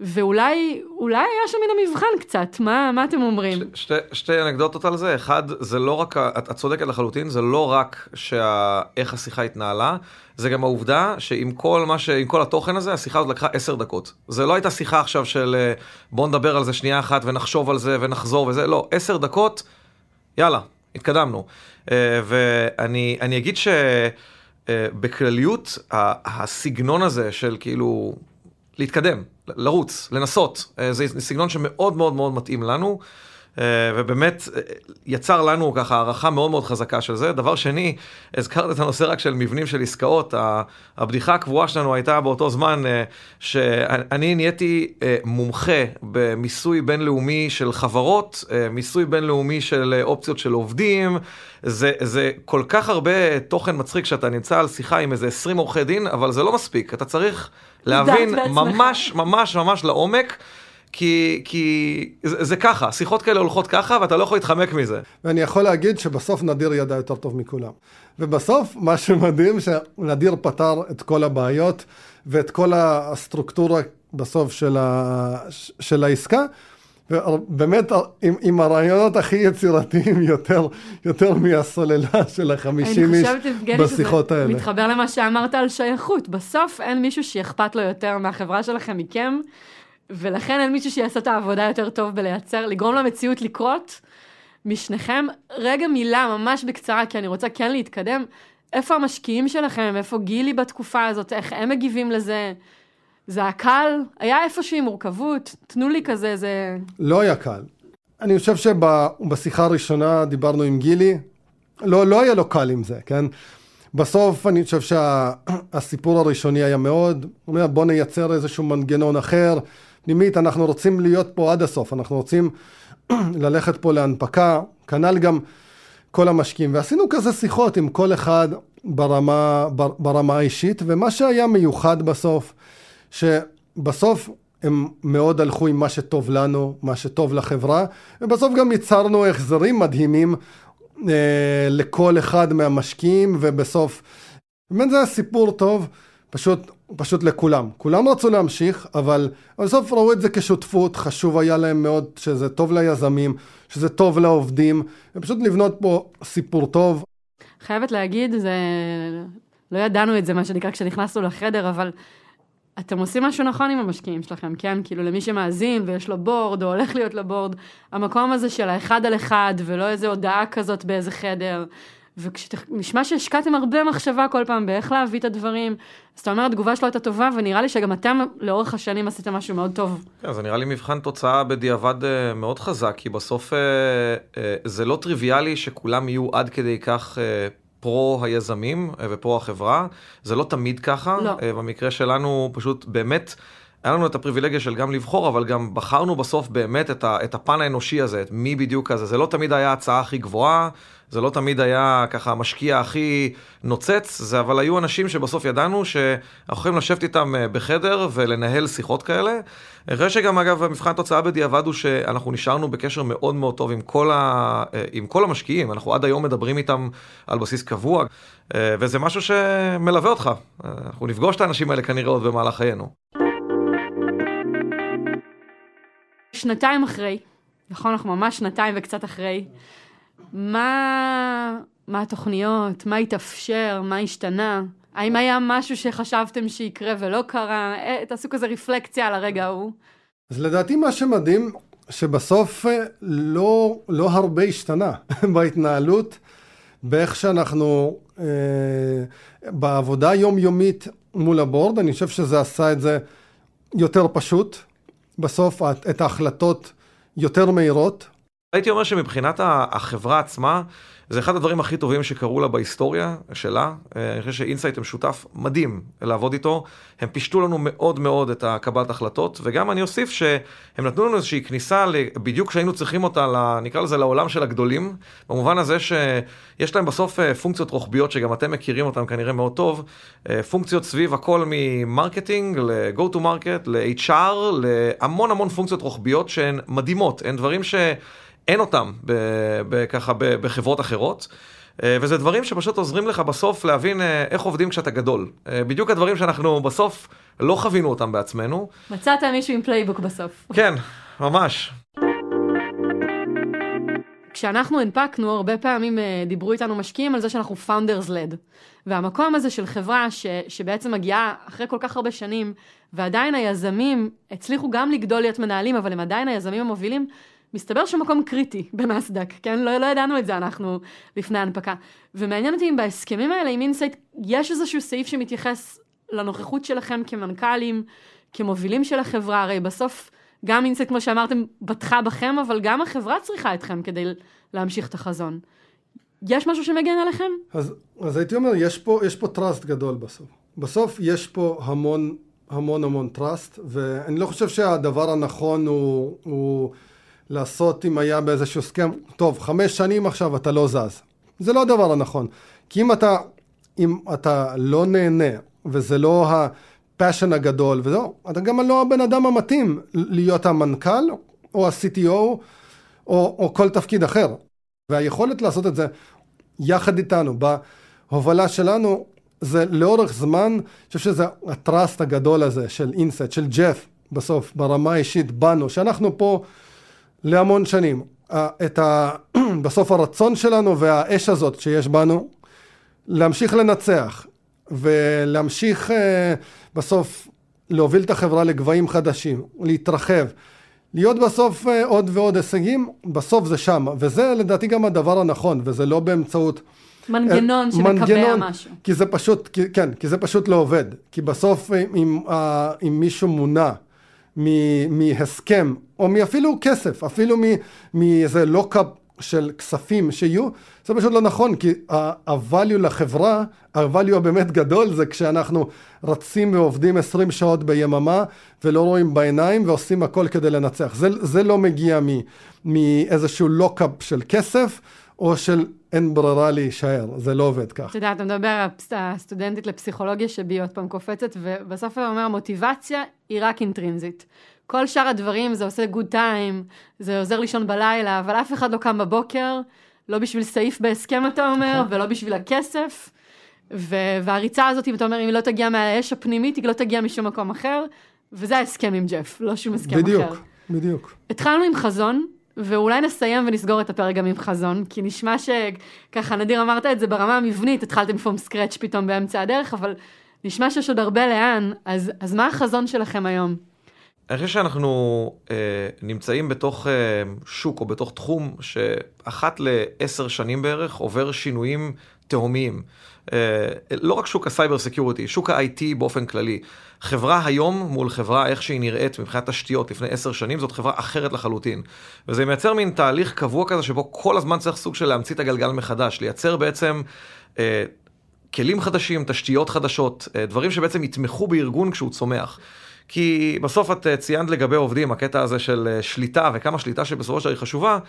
ואולי, אולי היה שם מן המבחן קצת, מה, מה אתם אומרים? ש, שתי, שתי אנקדוטות על זה, אחד, זה לא רק, את, את צודקת לחלוטין, זה לא רק שה, איך השיחה התנהלה, זה גם העובדה שעם כל מה ש... עם כל התוכן הזה, השיחה הזאת לקחה עשר דקות. זה לא הייתה שיחה עכשיו של אה, בוא נדבר על זה שנייה אחת ונחשוב על זה ונחזור וזה, לא, עשר דקות, יאללה, התקדמנו. אה, ואני אגיד שבכלליות, אה, הסגנון הזה של כאילו להתקדם, לרוץ, לנסות. אה, זה סגנון שמאוד מאוד מאוד מתאים לנו. אה, ובאמת אה, יצר לנו ככה הערכה מאוד מאוד חזקה של זה. דבר שני, הזכרת את הנושא רק של מבנים של עסקאות, הבדיחה הקבועה שלנו הייתה באותו זמן שאני נהייתי מומחה במיסוי בינלאומי של חברות, מיסוי בינלאומי של אופציות של עובדים, זה, זה כל כך הרבה תוכן מצחיק שאתה נמצא על שיחה עם איזה 20 עורכי דין, אבל זה לא מספיק, אתה צריך להבין ממש ממש ממש לעומק. כי, כי זה, זה ככה, שיחות כאלה הולכות ככה ואתה לא יכול להתחמק מזה. ואני יכול להגיד שבסוף נדיר ידע יותר טוב מכולם. ובסוף מה שמדהים שנדיר פתר את כל הבעיות ואת כל הסטרוקטורה בסוף של, ה, של העסקה. באמת עם, עם הרעיונות הכי יצירתיים יותר, יותר מהסוללה של החמישים איש בשיחות האלה. אני חושבת, מתחבר למה שאמרת על שייכות. בסוף אין מישהו שאכפת לו יותר מהחברה שלכם מכם, ולכן אין מישהו שיעשה את העבודה יותר טוב בלייצר, לגרום למציאות לקרות משניכם. רגע מילה, ממש בקצרה, כי אני רוצה כן להתקדם. איפה המשקיעים שלכם? איפה גילי בתקופה הזאת? איך הם מגיבים לזה? זה היה קל? היה איפשהו עם מורכבות? תנו לי כזה, זה... לא היה קל. אני חושב שבשיחה הראשונה דיברנו עם גילי, לא, לא היה לו קל עם זה, כן? בסוף אני חושב שהסיפור שה, הראשוני היה מאוד, הוא אומר בוא נייצר איזשהו מנגנון אחר, פנימית, אנחנו רוצים להיות פה עד הסוף, אנחנו רוצים ללכת פה להנפקה, כנ"ל גם כל המשקיעים, ועשינו כזה שיחות עם כל אחד ברמה, ברמה האישית, ומה שהיה מיוחד בסוף, שבסוף הם מאוד הלכו עם מה שטוב לנו, מה שטוב לחברה, ובסוף גם ייצרנו החזרים מדהימים אה, לכל אחד מהמשקיעים, ובסוף, באמת זה היה סיפור טוב, פשוט, פשוט לכולם. כולם רצו להמשיך, אבל בסוף ראו את זה כשותפות, חשוב היה להם מאוד שזה טוב ליזמים, שזה טוב לעובדים, ופשוט לבנות פה סיפור טוב. חייבת להגיד, זה... לא ידענו את זה, מה שנקרא, כשנכנסנו לחדר, אבל אתם עושים משהו נכון עם המשקיעים שלכם, כן? כאילו למי שמאזין ויש לו בורד או הולך להיות לו בורד, המקום הזה של האחד על אחד ולא איזה הודעה כזאת באיזה חדר. ונשמע שהשקעתם הרבה מחשבה כל פעם באיך להביא את הדברים, אז אתה אומר התגובה שלו הייתה טובה, ונראה לי שגם אתם לאורך השנים עשיתם משהו מאוד טוב. כן, זה נראה לי מבחן תוצאה בדיעבד אה, מאוד חזק, כי בסוף אה, אה, זה לא טריוויאלי שכולם יהיו עד כדי כך פרו היזמים ופרו החברה, זה לא תמיד ככה, לא. במקרה שלנו פשוט באמת... היה לנו את הפריבילגיה של גם לבחור, אבל גם בחרנו בסוף באמת את, ה, את הפן האנושי הזה, את מי בדיוק כזה. זה לא תמיד היה ההצעה הכי גבוהה, זה לא תמיד היה ככה המשקיע הכי נוצץ, זה אבל היו אנשים שבסוף ידענו שאנחנו יכולים לשבת איתם אה, בחדר ולנהל שיחות כאלה. אחרי שגם אגב מבחן תוצאה בדיעבד הוא שאנחנו נשארנו בקשר מאוד מאוד טוב עם כל, ה... אה, עם כל המשקיעים, אנחנו עד היום מדברים איתם על בסיס קבוע, אה, וזה משהו שמלווה אותך. אנחנו נפגוש את האנשים האלה כנראה עוד במהלך חיינו. שנתיים אחרי, נכון, אנחנו ממש שנתיים וקצת אחרי, מה, מה התוכניות, מה התאפשר, מה השתנה? האם היה משהו שחשבתם שיקרה ולא קרה? אה, תעשו כזה רפלקציה על הרגע ההוא. אז לדעתי מה שמדהים, שבסוף אה, לא, לא הרבה השתנה בהתנהלות, באיך שאנחנו, אה, בעבודה היומיומית מול הבורד, אני חושב שזה עשה את זה יותר פשוט. בסוף את ההחלטות יותר מהירות. הייתי אומר שמבחינת החברה עצמה, זה אחד הדברים הכי טובים שקרו לה בהיסטוריה שלה. אה, אני חושב שאינסייט הם שותף מדהים לעבוד איתו. הם פישטו לנו מאוד מאוד את הקבלת החלטות, וגם אני אוסיף שהם נתנו לנו איזושהי כניסה בדיוק כשהיינו צריכים אותה, נקרא לזה לעולם של הגדולים, במובן הזה שיש להם בסוף אה, פונקציות רוחביות שגם אתם מכירים אותן כנראה מאוד טוב, אה, פונקציות סביב הכל ממרקטינג ל-go to market, ל-HR, להמון המון פונקציות רוחביות שהן מדהימות, הן דברים ש... אין אותם ככה בחברות אחרות. אה, וזה דברים שפשוט עוזרים לך בסוף להבין אה, איך עובדים כשאתה גדול. אה, בדיוק הדברים שאנחנו בסוף לא חווינו אותם בעצמנו. מצאת מישהו עם playbook בסוף. כן, ממש. כשאנחנו הנפקנו, הרבה פעמים דיברו איתנו משקיעים על זה שאנחנו founders led. והמקום הזה של חברה ש, שבעצם מגיעה אחרי כל כך הרבה שנים, ועדיין היזמים הצליחו גם לגדול להיות מנהלים, אבל הם עדיין היזמים המובילים, מסתבר שהוא מקום קריטי בנסדק, כן? לא, לא ידענו את זה אנחנו לפני ההנפקה. ומעניין אותי אם בהסכמים האלה עם אינסייט יש איזשהו סעיף שמתייחס לנוכחות שלכם כמנכ"לים, כמובילים של החברה, הרי בסוף גם אינסייט, כמו שאמרתם, בטחה בכם, אבל גם החברה צריכה אתכם כדי להמשיך את החזון. יש משהו שמגן עליכם? אז, אז הייתי אומר, יש פה, יש פה trust גדול בסוף. בסוף יש פה המון המון המון trust, ואני לא חושב שהדבר הנכון הוא... הוא לעשות אם היה באיזשהו הסכם, טוב, חמש שנים עכשיו אתה לא זז. זה לא הדבר הנכון. כי אם אתה, אם אתה לא נהנה, וזה לא ה passion הגדול, וזהו, אתה גם לא הבן אדם המתאים להיות המנכ"ל, או ה-CTO, או, או כל תפקיד אחר. והיכולת לעשות את זה יחד איתנו, בהובלה שלנו, זה לאורך זמן, אני חושב שזה הטראסט הגדול הזה של אינסט, של ג'ף, בסוף, ברמה האישית, בנו, שאנחנו פה להמון שנים. את ה... בסוף הרצון שלנו והאש הזאת שיש בנו, להמשיך לנצח ולהמשיך אה, בסוף להוביל את החברה לגבהים חדשים, להתרחב, להיות בסוף אה, עוד ועוד הישגים, בסוף זה שם, וזה לדעתי גם הדבר הנכון, וזה לא באמצעות... מנגנון אה, שמקבע מנגנון, משהו. כי זה פשוט, כי, כן, כי זה פשוט לא עובד. כי בסוף אם, אם מישהו מונע מהסכם, או מאפילו כסף, אפילו מאיזה לוקאפ של כספים שיהיו, זה פשוט לא נכון, כי ה-value לחברה, ה-value הבאמת גדול זה כשאנחנו רצים ועובדים 20 שעות ביממה ולא רואים בעיניים ועושים הכל כדי לנצח. זה, זה לא מגיע מאיזשהו לוקאפ של כסף או של אין ברירה להישאר, זה לא עובד כך. אתה יודע, אתה מדבר, הסטודנטית לפסיכולוגיה שבי עוד פעם קופצת, ובסוף אתה אומר, המוטיבציה היא רק אינטרינזית. כל שאר הדברים, זה עושה גוד טיים, זה עוזר לישון בלילה, אבל אף אחד לא קם בבוקר, לא בשביל סעיף בהסכם, אתה אומר, נכון. ולא בשביל הכסף. והריצה הזאת, אם אתה אומר, אם היא לא תגיע מהאש הפנימית, היא לא תגיע משום מקום אחר, וזה ההסכם עם ג'ף, לא שום הסכם בדיוק, אחר. בדיוק, בדיוק. התחלנו עם חזון, ואולי נסיים ונסגור את הפרק גם עם חזון, כי נשמע שככה, נדיר אמרת את זה ברמה המבנית, התחלתם פום סקרץ' פתאום באמצע הדרך, אבל נשמע שיש עוד הרבה לאן, אז, אז מה החזון שלכם היום? אני חושב שאנחנו אה, נמצאים בתוך אה, שוק או בתוך תחום שאחת לעשר שנים בערך עובר שינויים תהומיים. אה, לא רק שוק ה cyber security, שוק ה-IT באופן כללי. חברה היום מול חברה איך שהיא נראית מבחינת תשתיות לפני עשר שנים, זאת חברה אחרת לחלוטין. וזה מייצר מין תהליך קבוע כזה שבו כל הזמן צריך סוג של להמציא את הגלגל מחדש, לייצר בעצם... אה, כלים חדשים, תשתיות חדשות, אה, דברים שבעצם יתמכו בארגון כשהוא צומח. כי בסוף את ציינת לגבי עובדים, הקטע הזה של שליטה וכמה שליטה שבסופו של דבר היא חשובה,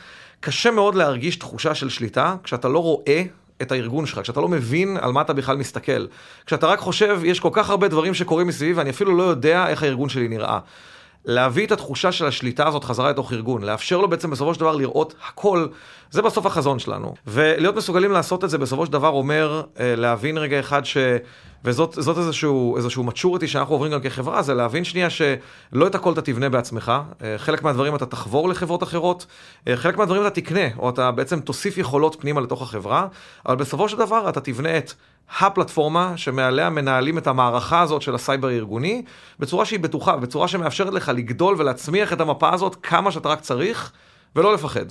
קשה מאוד להרגיש תחושה של שליטה כשאתה לא רואה את הארגון שלך, כשאתה לא מבין על מה אתה בכלל מסתכל. כשאתה רק חושב, יש כל כך הרבה דברים שקורים מסביבי ואני אפילו לא יודע איך הארגון שלי נראה. להביא את התחושה של השליטה הזאת חזרה לתוך ארגון, לאפשר לו בעצם בסופו של דבר לראות הכל, זה בסוף החזון שלנו. ולהיות מסוגלים לעשות את זה בסופו של דבר אומר אה, להבין רגע אחד ש... וזאת איזשהו, איזשהו maturity שאנחנו עוברים גם כחברה, זה להבין שנייה שלא את הכל אתה תבנה בעצמך, אה, חלק מהדברים אתה תחבור לחברות אחרות, אה, חלק מהדברים אתה תקנה, או אתה בעצם תוסיף יכולות פנימה לתוך החברה, אבל בסופו של דבר אתה תבנה את הפלטפורמה שמעליה מנהלים את המערכה הזאת של הסייבר הארגוני, בצורה שהיא בטוחה, בצורה שמאפשרת לך לגדול ולהצמיח את המפה הזאת כמה שאתה רק צריך, ולא לפחד.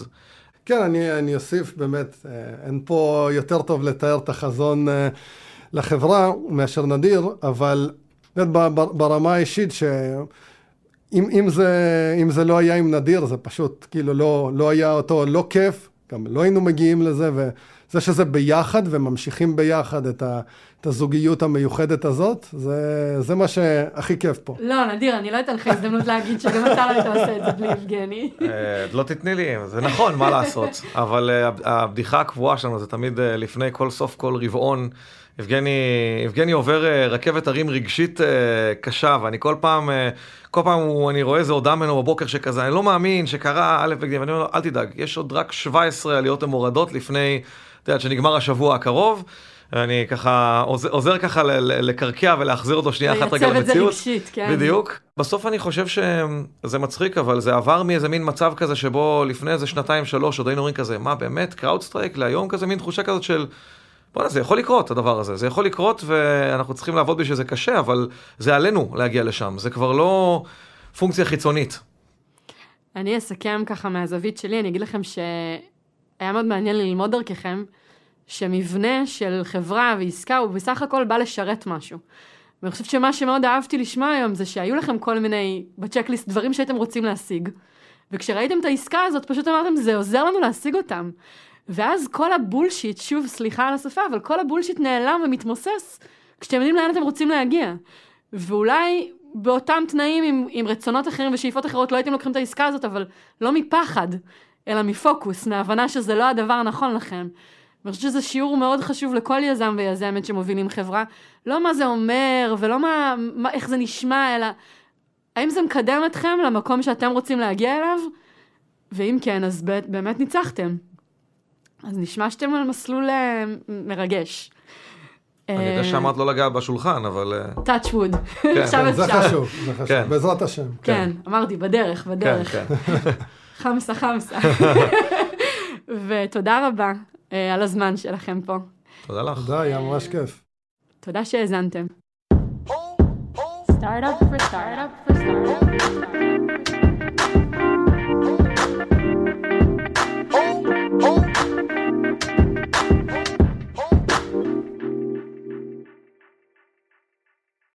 כן, אני, אני אוסיף באמת, אה, אין פה יותר טוב לתאר את החזון לחברה מאשר נדיר, אבל באמת ברמה האישית שאם אם זה, אם זה לא היה עם נדיר, זה פשוט כאילו לא, לא היה אותו לא כיף, גם לא היינו מגיעים לזה, וזה שזה ביחד וממשיכים ביחד את, ה, את הזוגיות המיוחדת הזאת, זה, זה מה שהכי כיף פה. לא, נדיר, אני לא אתן לך הזדמנות להגיד שגם אתה לא היית עושה את זה בלי יבגני. אה, לא תתני לי, זה נכון, מה לעשות, אבל אה, הבדיחה הקבועה שלנו זה תמיד אה, לפני כל סוף כל רבעון. יבגני, יבגני עובר אה, רכבת הרים רגשית אה, קשה, ואני כל פעם, אה, כל פעם הוא, אני רואה איזה הודעה ממנו בבוקר שכזה, אני לא מאמין שקרה א' וג', ואני אומר לו, אל תדאג, יש עוד רק 17 עליות ומורדות לפני, את יודעת, שנגמר השבוע הקרוב. אני ככה עוזר, עוזר ככה לקרקע ולהחזיר אותו שנייה אחת רגע למציאות. לייצב את זה רגשית, כן. בדיוק. בסוף אני חושב שזה מצחיק, אבל זה עבר מאיזה מין מצב כזה שבו לפני איזה שנתיים שלוש עוד היינו אומרים כזה, מה באמת, CrowdStrike להיום כזה מין תחושה כזאת של... בוא'נה, זה יכול לקרות, הדבר הזה. זה יכול לקרות, ואנחנו צריכים לעבוד בשביל זה קשה, אבל זה עלינו להגיע לשם. זה כבר לא פונקציה חיצונית. אני אסכם ככה מהזווית שלי, אני אגיד לכם שהיה מאוד מעניין ללמוד דרככם, שמבנה של חברה ועסקה הוא בסך הכל בא לשרת משהו. ואני חושבת שמה שמאוד אהבתי לשמוע היום זה שהיו לכם כל מיני, בצ'קליסט, דברים שהייתם רוצים להשיג. וכשראיתם את העסקה הזאת, פשוט אמרתם, זה עוזר לנו להשיג אותם. ואז כל הבולשיט, שוב, סליחה על השפה, אבל כל הבולשיט נעלם ומתמוסס כשאתם יודעים לאן אתם רוצים להגיע. ואולי באותם תנאים עם, עם רצונות אחרים ושאיפות אחרות לא הייתם לוקחים את העסקה הזאת, אבל לא מפחד, אלא מפוקוס, מהבנה שזה לא הדבר הנכון לכם. ואני חושבת שזה שיעור מאוד חשוב לכל יזם ויזמת שמובילים חברה. לא מה זה אומר ולא מה, מה, איך זה נשמע, אלא האם זה מקדם אתכם למקום שאתם רוצים להגיע אליו? ואם כן, אז באמת ניצחתם. אז נשמע שאתם על מסלול אה, מרגש. אני יודע אה, שאמרת לא לגעת בשולחן, אבל... אה, touch wood. כן. עכשיו אפשר. זה חשוב, זה חשוב, כן. בעזרת השם. כן, אמרתי, בדרך, בדרך. חמסה חמסה. ותודה רבה על הזמן שלכם פה. תודה לך. תודה, היה ממש כיף. תודה שהאזנתם. Startup for startup for startup.